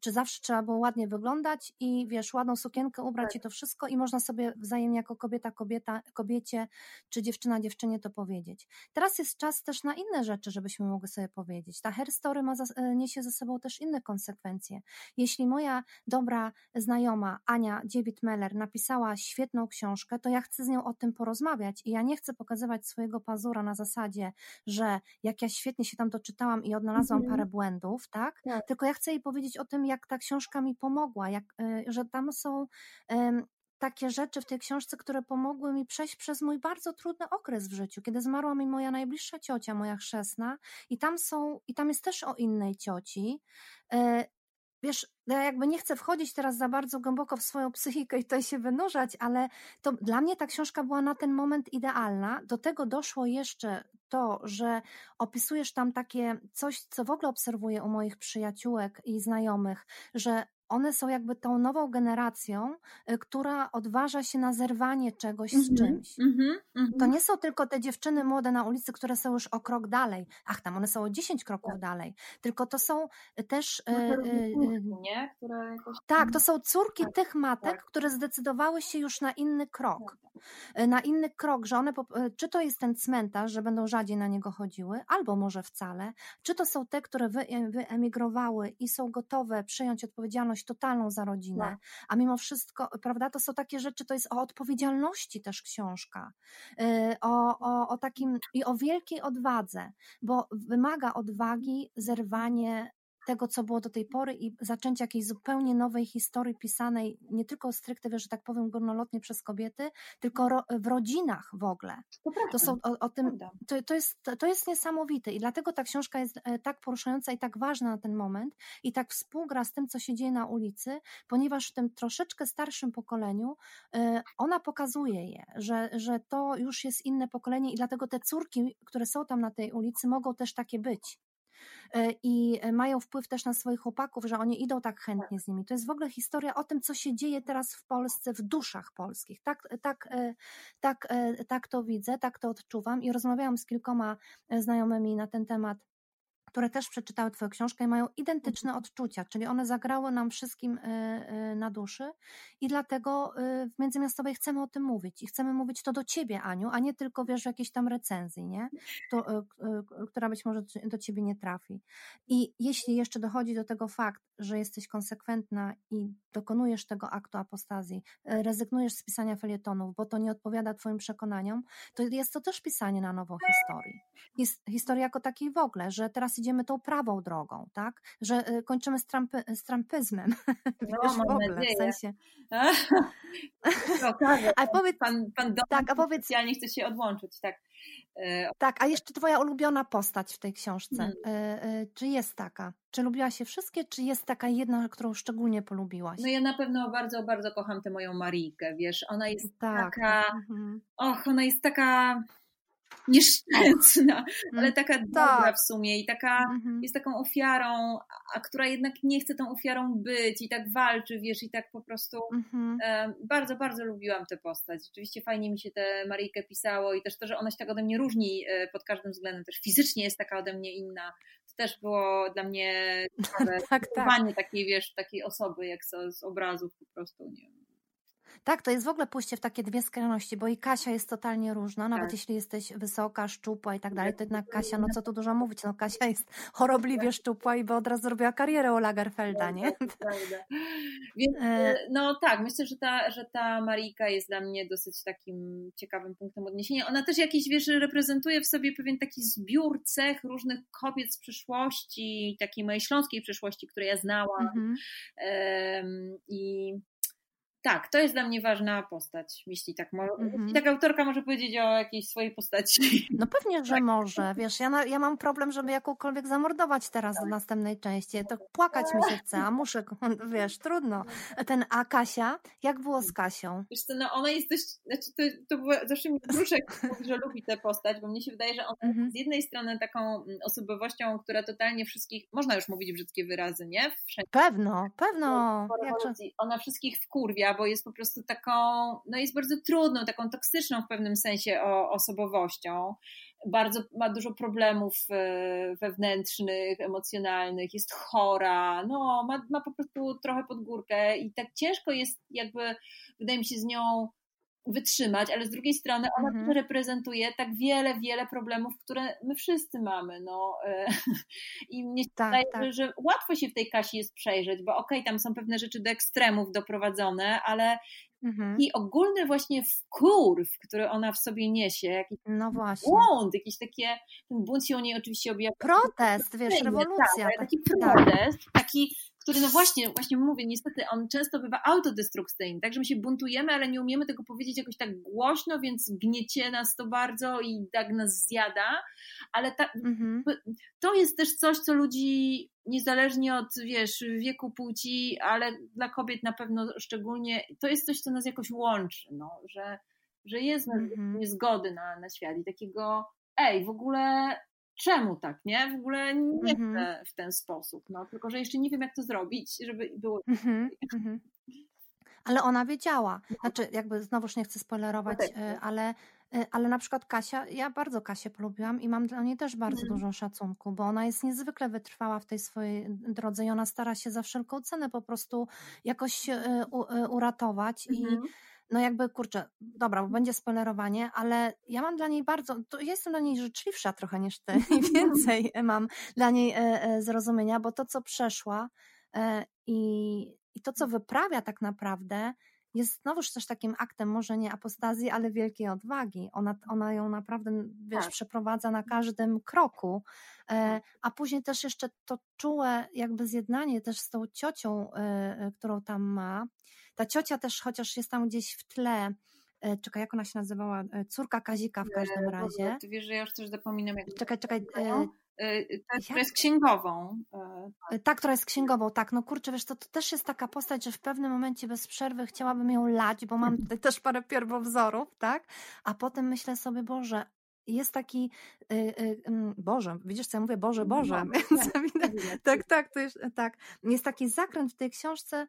B: czy zawsze trzeba było ładnie wyglądać i wiesz, ładną sukienkę ubrać tak. i to wszystko i można sobie wzajemnie jako kobieta, kobieta, kobiecie, czy dziewczyna, dziewczynie to powiedzieć. Teraz jest czas też na inne rzeczy, żebyśmy mogli sobie powiedzieć. Ta hair story ma, niesie ze sobą też inne konsekwencje konsekwencje. Jeśli moja dobra znajoma Ania Dziewit-Meller napisała świetną książkę, to ja chcę z nią o tym porozmawiać i ja nie chcę pokazywać swojego pazura na zasadzie, że jak ja świetnie się tam doczytałam i odnalazłam mhm. parę błędów, tak? tak? Tylko ja chcę jej powiedzieć o tym, jak ta książka mi pomogła, jak, y, że tam są takie rzeczy w tej książce, które pomogły mi przejść przez mój bardzo trudny okres w życiu, kiedy zmarła mi moja najbliższa ciocia, moja chrzestna, i tam są, i tam jest też o innej cioci. E, wiesz, ja jakby nie chcę wchodzić teraz za bardzo głęboko w swoją psychikę i tutaj się wynurzać, ale to dla mnie ta książka była na ten moment idealna. Do tego doszło jeszcze to, że opisujesz tam takie coś, co w ogóle obserwuję u moich przyjaciółek i znajomych, że one są jakby tą nową generacją, y, która odważa się na zerwanie czegoś z czymś. Mm -hmm, to nie są tylko te dziewczyny młode na ulicy, które są już o krok dalej. Ach, tam one są o 10 kroków tak. dalej. Tylko to są też. No
C: to córki, nie? Które jakoś...
B: Tak, to są córki tak, tych matek, tak. które zdecydowały się już na inny krok. Tak. Na inny krok, że one, czy to jest ten cmentarz, że będą rzadziej na niego chodziły, albo może wcale, czy to są te, które wyemigrowały i są gotowe przyjąć odpowiedzialność totalną za rodzinę, tak. a mimo wszystko, prawda, to są takie rzeczy, to jest o odpowiedzialności też książka, y, o, o, o takim i o wielkiej odwadze, bo wymaga odwagi zerwanie tego, co było do tej pory i zaczęcie jakiejś zupełnie nowej historii pisanej, nie tylko stricte, że tak powiem, górnolotnie przez kobiety, tylko ro, w rodzinach w ogóle. To, to są o, o tym, to, to, jest, to jest niesamowite i dlatego ta książka jest e, tak poruszająca i tak ważna na ten moment i tak współgra z tym, co się dzieje na ulicy, ponieważ w tym troszeczkę starszym pokoleniu e, ona pokazuje je, że, że to już jest inne pokolenie i dlatego te córki, które są tam na tej ulicy, mogą też takie być. E, i mają wpływ też na swoich chłopaków, że oni idą tak chętnie z nimi. To jest w ogóle historia o tym, co się dzieje teraz w Polsce, w duszach polskich. Tak, tak, e, tak, e, tak to widzę, tak to odczuwam i rozmawiałam z kilkoma znajomymi na ten temat które też przeczytały Twoją książkę i mają identyczne mhm. odczucia, czyli one zagrały nam wszystkim y, y, na duszy i dlatego y, w Międzymiastowej chcemy o tym mówić i chcemy mówić to do Ciebie, Aniu, a nie tylko, wiesz, w jakiejś tam recenzji, nie? To, która być może do Ciebie nie trafi. I jeśli jeszcze dochodzi do tego fakt, że jesteś konsekwentna i dokonujesz tego aktu apostazji, rezygnujesz z pisania felietonów, bo to nie odpowiada Twoim przekonaniom, to jest to też pisanie na nowo historii. Jest historia jako takiej w ogóle, że teraz idziemy tą prawą drogą, tak? Że y, kończymy z, trampy, z trampyzmem.
C: No, Wiesz, w ogóle, nadzieję. w sensie. a powiedz, pan, pan tak, a powiedz, specjalnie chce się odłączyć, tak.
B: E, tak, a jeszcze twoja ulubiona postać w tej książce. Hmm. Czy jest taka? Czy lubiłaś się wszystkie, czy jest taka jedna, którą szczególnie polubiłaś?
C: No ja na pewno bardzo, bardzo kocham tę moją Marijkę, wiesz, ona jest tak. taka, mhm. och, ona jest taka nieszczęsna, ale mm, taka dobra tak. w sumie i taka mhm. jest taką ofiarą, a która jednak nie chce tą ofiarą być i tak walczy, wiesz, i tak po prostu mhm. e, bardzo, bardzo lubiłam tę postać. Rzeczywiście fajnie mi się tę Maryjkę pisało i też to, że ona się tak ode mnie różni e, pod każdym względem, też fizycznie jest taka ode mnie inna. To też było dla mnie ciekawe, tak, tak. takiej, wiesz, takiej osoby, jak z, z obrazów po prostu, nie wiem
B: tak, to jest w ogóle pójście w takie dwie skrajności, bo i Kasia jest totalnie różna, nawet tak. jeśli jesteś wysoka, szczupła i tak dalej, to jednak Kasia, no co tu dużo mówić, no Kasia jest chorobliwie szczupła i by od razu zrobiła karierę u Lagerfelda, nie?
C: Więc e, e... no tak, myślę, że ta, że ta Marika jest dla mnie dosyć takim ciekawym punktem odniesienia. Ona też jakiś, wiesz, reprezentuje w sobie pewien taki zbiór cech różnych kobiet z przyszłości, takiej mojej śląskiej przyszłości, które ja znałam. Mhm. I tak, to jest dla mnie ważna postać, jeśli tak, mo- mm-hmm. taka autorka może powiedzieć o jakiejś swojej postaci.
B: No pewnie, że tak. może. Wiesz, ja, na, ja mam problem, żeby jakąkolwiek zamordować teraz tak. w następnej części. To płakać mi się chce, a muszę, wiesz, trudno. Ten, a Kasia, jak było z Kasią?
C: Wiesz co, no ona jest dość, znaczy to, to było, zawsze mi Gruszek mówi, że lubi tę postać, bo mnie się wydaje, że ona mm-hmm. z jednej strony taką mm, osobowością, która totalnie wszystkich, można już mówić brzydkie wyrazy, nie?
B: Wszędzie. Pewno, pewno.
C: Ona wszystkich wkurwia, bo jest po prostu taką, no jest bardzo trudną, taką toksyczną w pewnym sensie osobowością. Bardzo ma dużo problemów e, wewnętrznych, emocjonalnych, jest chora, no ma, ma po prostu trochę pod górkę i tak ciężko jest jakby, wydaje mi się, z nią wytrzymać, ale z drugiej strony ona mhm. reprezentuje tak wiele, wiele problemów, które my wszyscy mamy. No. E, I mnie się tak, wydaje, tak. że łatwo się w tej Kasi jest przejrzeć, bo okej, okay, tam są pewne rzeczy do ekstremów doprowadzone, ale mhm. i ogólny właśnie wkurw, który ona w sobie niesie, jakiś no właśnie. błąd, jakiś takie, ten bunt się o niej oczywiście objawia.
B: Protest, wiesz, rewolucja.
C: Tak, taki protest, taki który no właśnie, właśnie mówię, niestety on często bywa autodestrukcyjny, tak, że my się buntujemy, ale nie umiemy tego powiedzieć jakoś tak głośno, więc gniecie nas to bardzo i tak nas zjada, ale ta, mhm. to jest też coś, co ludzi niezależnie od, wiesz, wieku, płci, ale dla kobiet na pewno szczególnie, to jest coś, co nas jakoś łączy, no, że, że jest mhm. niezgody na, na świat i takiego, ej, w ogóle czemu tak, nie? W ogóle nie mhm. chcę w ten sposób, no, tylko że jeszcze nie wiem, jak to zrobić, żeby było. Mhm, mhm.
B: Ale ona wiedziała. No. Znaczy, jakby znowuż nie chcę spoilerować, e, ale, e, ale na przykład Kasia, ja bardzo Kasię polubiłam i mam dla niej też bardzo mhm. dużo szacunku, bo ona jest niezwykle wytrwała w tej swojej drodze i ona stara się za wszelką cenę po prostu jakoś e, uratować i no jakby kurczę, dobra, bo będzie spoilerowanie, ale ja mam dla niej bardzo, to jestem dla niej życzliwsza trochę niż ty i więcej mam dla niej zrozumienia, bo to, co przeszła i i to, co wyprawia tak naprawdę, jest znowuż też takim aktem, może nie apostazji, ale wielkiej odwagi. Ona, ona ją naprawdę, wiesz, tak. przeprowadza na każdym kroku. E, tak. a później też jeszcze to czułe jakby zjednanie też z tą ciocią, e, e, którą tam ma. Ta ciocia też, chociaż jest tam gdzieś w tle, czekaj, jak ona się nazywała? Córka Kazika w każdym razie.
C: Ty wiesz, że ja już też zapominam. Jak
B: czekaj, czekaj.
C: Y, ta, która jest księgową.
B: Ta, która jest księgową, tak. No kurczę, wiesz, to, to też jest taka postać, że w pewnym momencie bez przerwy chciałabym ją lać, bo mam tutaj też parę pierwowzorów, tak? A potem myślę sobie, Boże, jest taki, y, y, Boże, widzisz co ja mówię, Boże, Boże, no, więc tak, tak, tak, to jest, tak. Jest taki zakręt w tej książce,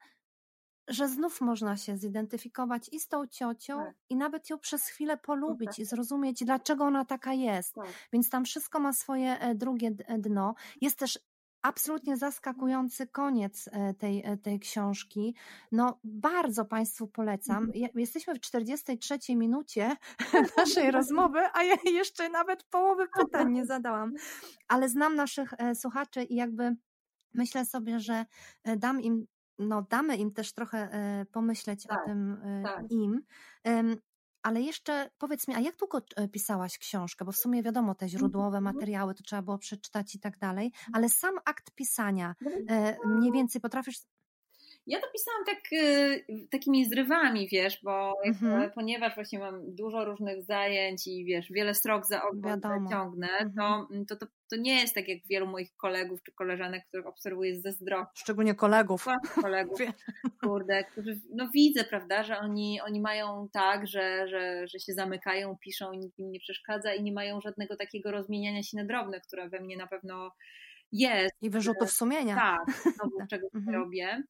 B: że znów można się zidentyfikować i z tą ciocią, tak. i nawet ją przez chwilę polubić tak. i zrozumieć, dlaczego ona taka jest. Tak. Więc tam wszystko ma swoje e, drugie e, dno. Jest też absolutnie zaskakujący koniec e, tej, tej książki. No, bardzo Państwu polecam. Mhm. Jesteśmy w 43 minucie naszej rozmowy, a ja jeszcze nawet połowy pytań nie zadałam. Ale znam naszych słuchaczy i jakby myślę sobie, że dam im no, damy im też trochę e, pomyśleć tak, o tym e, tak. im. Ale jeszcze powiedz mi, a jak długo e, pisałaś książkę? Bo w sumie wiadomo, te źródłowe mhm. materiały to trzeba było przeczytać i tak dalej, mhm. ale sam akt pisania, no mniej więcej potrafisz
C: ja to pisałam tak, y, takimi zrywami, wiesz, bo mhm. ponieważ właśnie mam dużo różnych zajęć i wiesz, wiele strok za ogon ciągnę, mhm. to, to, to, to, nie jest tak jak wielu moich kolegów czy koleżanek, których obserwuję ze zdrowia.
B: Szczególnie kolegów.
C: kolegów, kurde, którzy, no widzę, prawda, że oni, oni mają tak, że, że, że się zamykają, piszą, nikt im nie przeszkadza i nie mają żadnego takiego rozmieniania się na drobne, które we mnie na pewno jest.
B: I wyrzutów sumienia.
C: Tak, znowu czego mhm. robię.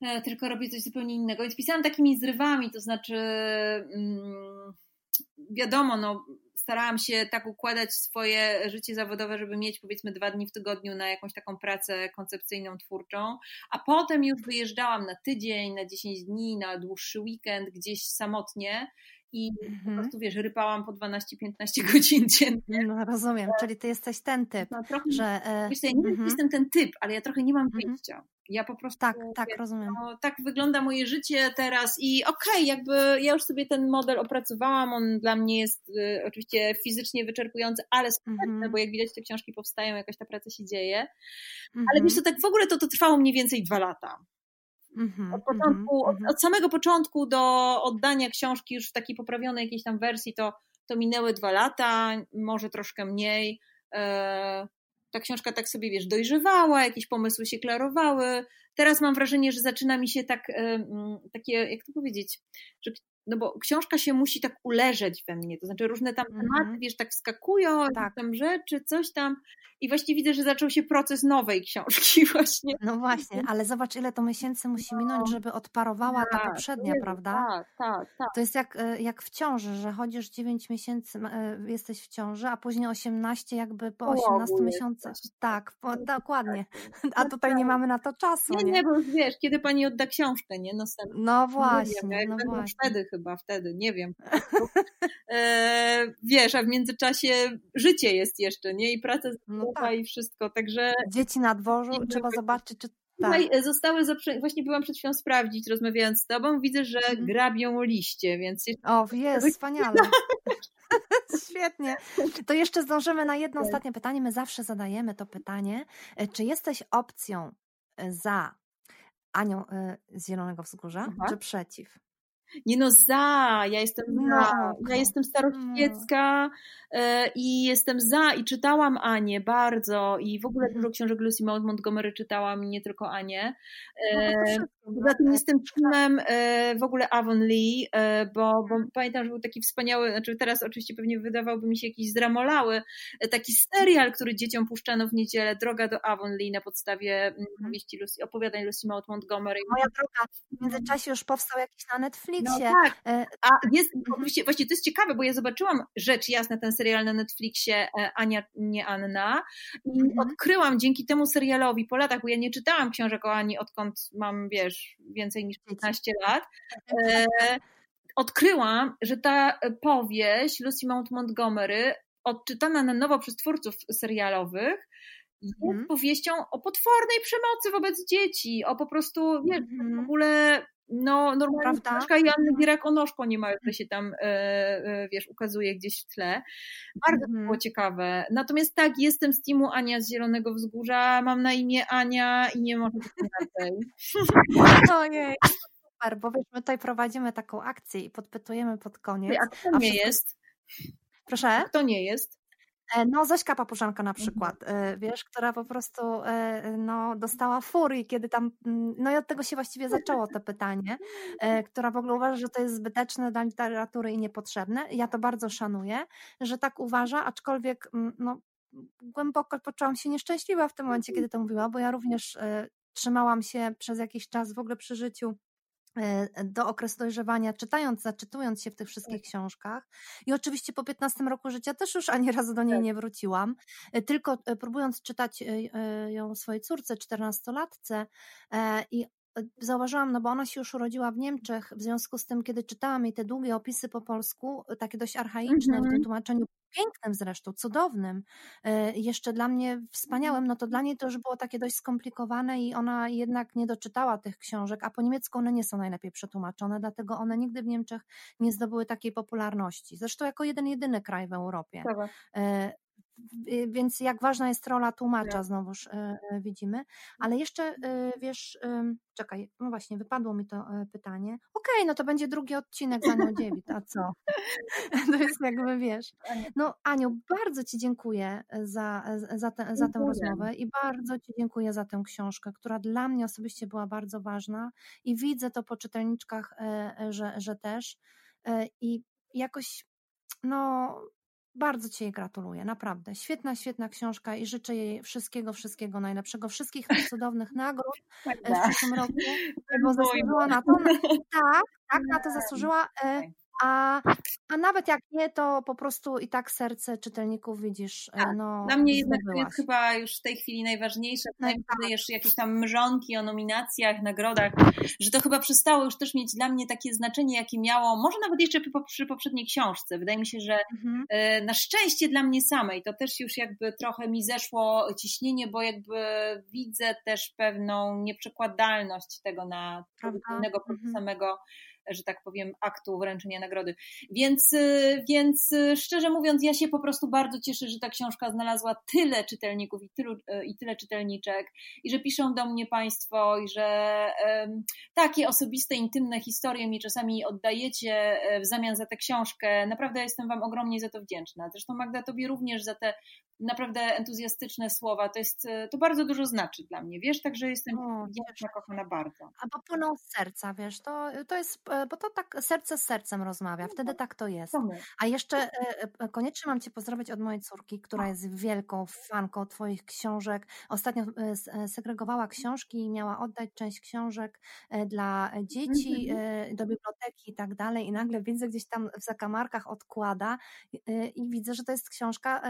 C: E, tylko robię coś zupełnie innego. Więc pisałam takimi zrywami, to znaczy, mm, wiadomo, no, starałam się tak układać swoje życie zawodowe, żeby mieć powiedzmy dwa dni w tygodniu na jakąś taką pracę koncepcyjną, twórczą, a potem już wyjeżdżałam na tydzień, na 10 dni, na dłuższy weekend, gdzieś samotnie i mm-hmm. po mhm. prostu wiesz, rypałam po 12-15 godzin dziennie.
B: No rozumiem, czyli ty jesteś ten typ, no, trochę, że...
C: E, wiesz, ja nie mm-hmm. jestem ten typ, ale ja trochę nie mam mhm. wyjścia. Ja po prostu.
B: Tak, tak, rozumiem.
C: No, tak wygląda moje życie teraz i okej, okay, jakby ja już sobie ten model opracowałam. On dla mnie jest y, oczywiście fizycznie wyczerpujący, ale sprawny, mm -hmm. bo jak widać, te książki powstają, jakaś ta praca się dzieje. Mm -hmm. Ale wiesz, to tak w ogóle to, to trwało mniej więcej dwa lata. Mm -hmm, od, początku, od, mhm. od, samego początku do oddania książki już w takiej poprawionej jakiejś tam wersji, to, to minęły dwa lata, może troszkę mniej. E, ta książka tak sobie, wiesz, dojrzewała, jakieś pomysły się klarowały. Teraz mam wrażenie, że zaczyna mi się tak, takie, jak to powiedzieć, że no bo książka się musi tak uleżeć we mnie, to znaczy różne tam tematy, mm -hmm. wiesz, tak wskakują, tak. tam rzeczy, coś tam i właśnie widzę, że zaczął się proces nowej książki właśnie.
B: No właśnie, ale zobacz ile to miesięcy musi no. minąć, żeby odparowała tak, ta poprzednia, jest, prawda?
C: Tak, tak, tak.
B: To jest jak, e, jak w ciąży, że chodzisz 9 miesięcy, e, jesteś w ciąży, a później 18 jakby po 18 miesiącach. Tak, po, dokładnie. A no tutaj nie tak. mamy na to czasu.
C: Nie, nie, nie, bo wiesz, kiedy pani odda książkę, nie? Następnie.
B: No właśnie, no właśnie.
C: Wtedy chyba, wtedy, nie wiem. e, wiesz, a w międzyczasie życie jest jeszcze, nie? I praca no tak. i wszystko, także...
B: Dzieci na dworzu, trzeba zobaczyć, czy
C: Tutaj tak. zostały, zaprze... właśnie byłam przed chwilą sprawdzić, rozmawiając z tobą, widzę, że mhm. grabią liście, więc...
B: O, jest, wspaniale. Świetnie. To jeszcze zdążymy na jedno tak. ostatnie pytanie. My zawsze zadajemy to pytanie. E, czy jesteś opcją e, za Anią e, z Zielonego Wzgórza, Aha. czy przeciw?
C: Nie no, za, ja jestem za, ja jestem staroświecka no. i jestem za i czytałam Anię bardzo i w ogóle mhm. dużo książek Lucy Maud Montgomery czytałam nie tylko Anię. No, Poza tym jestem filmem w ogóle Avon Lee, bo, bo mhm. pamiętam, że był taki wspaniały, znaczy teraz oczywiście pewnie wydawałby mi się jakiś zdramolały, taki serial, który dzieciom puszczano w niedzielę, Droga do Avon Lee na podstawie mm, mhm. powieści Lucy, opowiadań Lucy Maud Montgomery.
B: Moja droga, w międzyczasie już powstał jakiś na Netflixie. No
C: tak, e, a jest, oczywiście, właśnie to jest ciekawe, bo ja zobaczyłam rzecz jasna, ten serial na Netflixie e, Ania, nie Anna i mhm. odkryłam dzięki temu serialowi po latach, bo ja nie czytałam książek o Ani odkąd mam, wiesz, więcej niż 15 lat, e, odkryłam, że ta powieść Lucy Mount Montgomery odczytana na nowo przez twórców serialowych jest mm. powieścią o potwornej przemocy wobec dzieci, o po prostu, wiesz, mm. w ogóle no normalnie Prawda? i Anny Gierek-Onoszko nie ma, że się tam, e, e, wiesz, ukazuje gdzieś w tle. Bardzo mm. było ciekawe. Natomiast tak, jestem z teamu Ania z Zielonego Wzgórza, mam na imię Ania i nie może być inaczej.
B: Ojej. Super, bo wiesz, my tutaj prowadzimy taką akcję i podpytujemy pod koniec.
C: A kto nie jest?
B: Proszę?
C: Kto nie jest?
B: E, no, Zośka Papużanka na mhm. przykład, mhm. wiesz, która po prostu e, no, dostała furii, kiedy tam, mm, no i od tego się właściwie zaczęło to pytanie, która w ogóle uważa, że to jest zbyteczne dla literatury i niepotrzebne. Ja to bardzo szanuję, że tak uważa, aczkolwiek mm, no, głęboko poczułam się nieszczęśliwa w tym momencie, kiedy to mówiła, bo ja również trzymałam się przez jakiś czas w ogóle przy życiu do okresu dojrzewania, czytając, zaczytując się w tych wszystkich tak. książkach. I oczywiście po 15 roku życia też już ani razu do niej tak. nie wróciłam, e, tylko e, próbując czytać ją swojej córce, 14-latce i zauważyłam, no bo ona się już urodziła w Niemczech, w związku z tym, kiedy czytałam jej te długie opisy po polsku, takie dość archaiczne, mm -hmm. w tym mhm. tłumaczeniu pięknym zresztą, cudownym, jeszcze dla mnie wspaniałym, no to dla niej to już było takie dość skomplikowane i ona jednak nie doczytała tych książek, a po niemiecku one nie są najlepiej przetłumaczone, dlatego one nigdy w Niemczech nie zdobyły takiej popularności. Zresztą jako jeden, jedyny kraj w Europie. Tak. Więc jak ważna jest rola tłumacza, tak. znowuż e, e, widzimy. Ale jeszcze e, wiesz, czekaj, no właśnie, wypadło mi to pytanie. Okej, okay, no to będzie drugi odcinek za nią a co? To jest jakby wiesz. No Aniu, bardzo Ci dziękuję za, za, te, za tę rozmowę i bardzo Ci dziękuję za tę książkę, która dla mnie osobiście była bardzo ważna i widzę to po czytelniczkach, że, że też. I jakoś no bardzo Ci jej gratuluję, naprawdę. Świetna, świetna książka i życzę jej wszystkiego, wszystkiego najlepszego, wszystkich cudownych nagród e, w przyszłym roku, bo zasłużyła na to. Tak, tak, na to zasłużyła. A, a nawet jak nie, to po prostu i tak serce czytelników widzisz. E, tak. No,
C: Dla mnie jednak to jest chyba już w tej chwili najważniejsze. No, tak. Wydajesz jakieś tam mrzonki o nominacjach, nagrodach, że to chyba przestało już też mieć dla mnie takie znaczenie, jakie miało, może nawet jeszcze przy, przy poprzedniej książce. Wydaje mi się, że mhm. E, na szczęście dla mnie samej to też już jakby trochę mi zeszło ciśnienie, bo jakby widzę też pewną nieprzekładalność tego na innego mhm. samego że tak powiem, aktu wręczenia nagrody. Więc, y, więc y, szczerze mówiąc, ja się po prostu bardzo cieszę, że ta książka znalazła tyle czytelników i, tylu, y, i tyle czytelniczek, i że piszą do mnie Państwo, i że um, takie osobiste, intymne historie mi czasami oddajecie e, w zamian za tę książkę. Naprawdę jestem Wam ogromnie za to wdzięczna. Zresztą Magda, Tobie również za te naprawdę entuzjastyczne słowa. To jest, to bardzo dużo znaczy dla mnie, wiesz, także jestem wdzięczna, kochana bardzo.
B: A bo płyną z serca, wiesz, to, to jest E, bo to tak serce z sercem rozmawia, no wtedy tak to jest. A jeszcze e, e, koniecznie mam Cię pozdrowić od mojej córki, która jest wielką fanką Twoich książek. Ostatnio segregowała książki i miała oddać część książek dla dzieci mhm. do biblioteki i tak dalej i nagle widzę gdzieś tam w zakamarkach odkłada i widzę, że to jest książka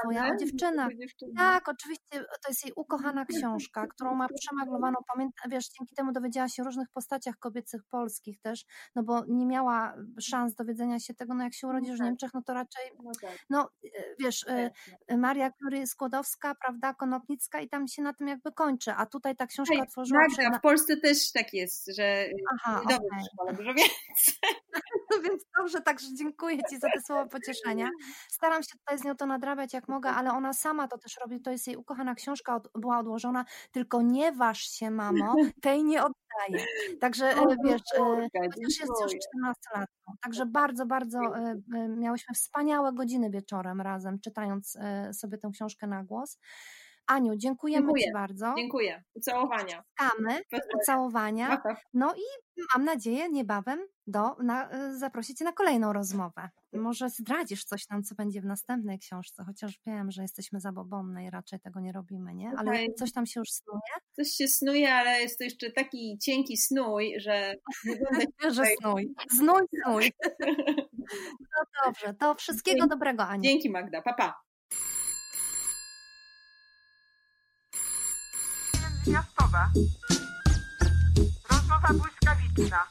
B: Twoja o dziewczynach. Tak, oczywiście to jest jej ukochana książka, którą ma przemaglowaną, pamiętam, wiesz, dzięki temu dowiedziała się o różnych postaciach kobiecych polskich też, no bo nie miała szans dowiedzenia się tego, no jak się no urodzisz w tak. Niemczech, no to raczej, no, tak. no e, wiesz, e, e, Maria Curie-Skłodowska, prawda, Konopnicka i tam się na tym jakby kończy, a tutaj ta książka Hej, otworzyła...
C: Tak, w Polsce też tak jest, że Aha, dobrze okay. w szkole, dużo więcej.
B: No więc dobrze, także dziękuję Ci za te słowa pocieszenia. Staram się tutaj z nią to nadrabiać jak mogę, ale ona sama to też robi, to jest jej ukochana książka, od, była odłożona, tylko nie waż się, mamo, tej nie daje. Także
C: O,
B: wiesz,
C: córka,
B: chociaż jest już
C: dziękuję.
B: 14-latką. Także bardzo, bardzo miałyśmy wspaniałe godziny wieczorem razem, czytając sobie tę książkę na głos. Aniu, dziękujemy
C: Dziękuję.
B: Ci bardzo.
C: Dziękuję. Ucałowania. Pozdrawiam.
B: ucałowania. No i mam nadzieję niebawem do, na, zaprosić Cię na kolejną rozmowę. Może zdradzisz coś nam, co będzie w następnej książce, chociaż wiem, że jesteśmy zabobonne i raczej tego nie robimy, nie? Ale
C: Słuchaj.
B: coś tam się już snuje?
C: Coś się snuje, ale jest to jeszcze taki cienki snój, że
B: że snuj. Znój, snuj. No dobrze, to wszystkiego
C: Dzięki.
B: dobrego, Aniu.
C: Dzięki Magda, papa. Pa.
A: Miastowe. Rozmowa błyskawiczna.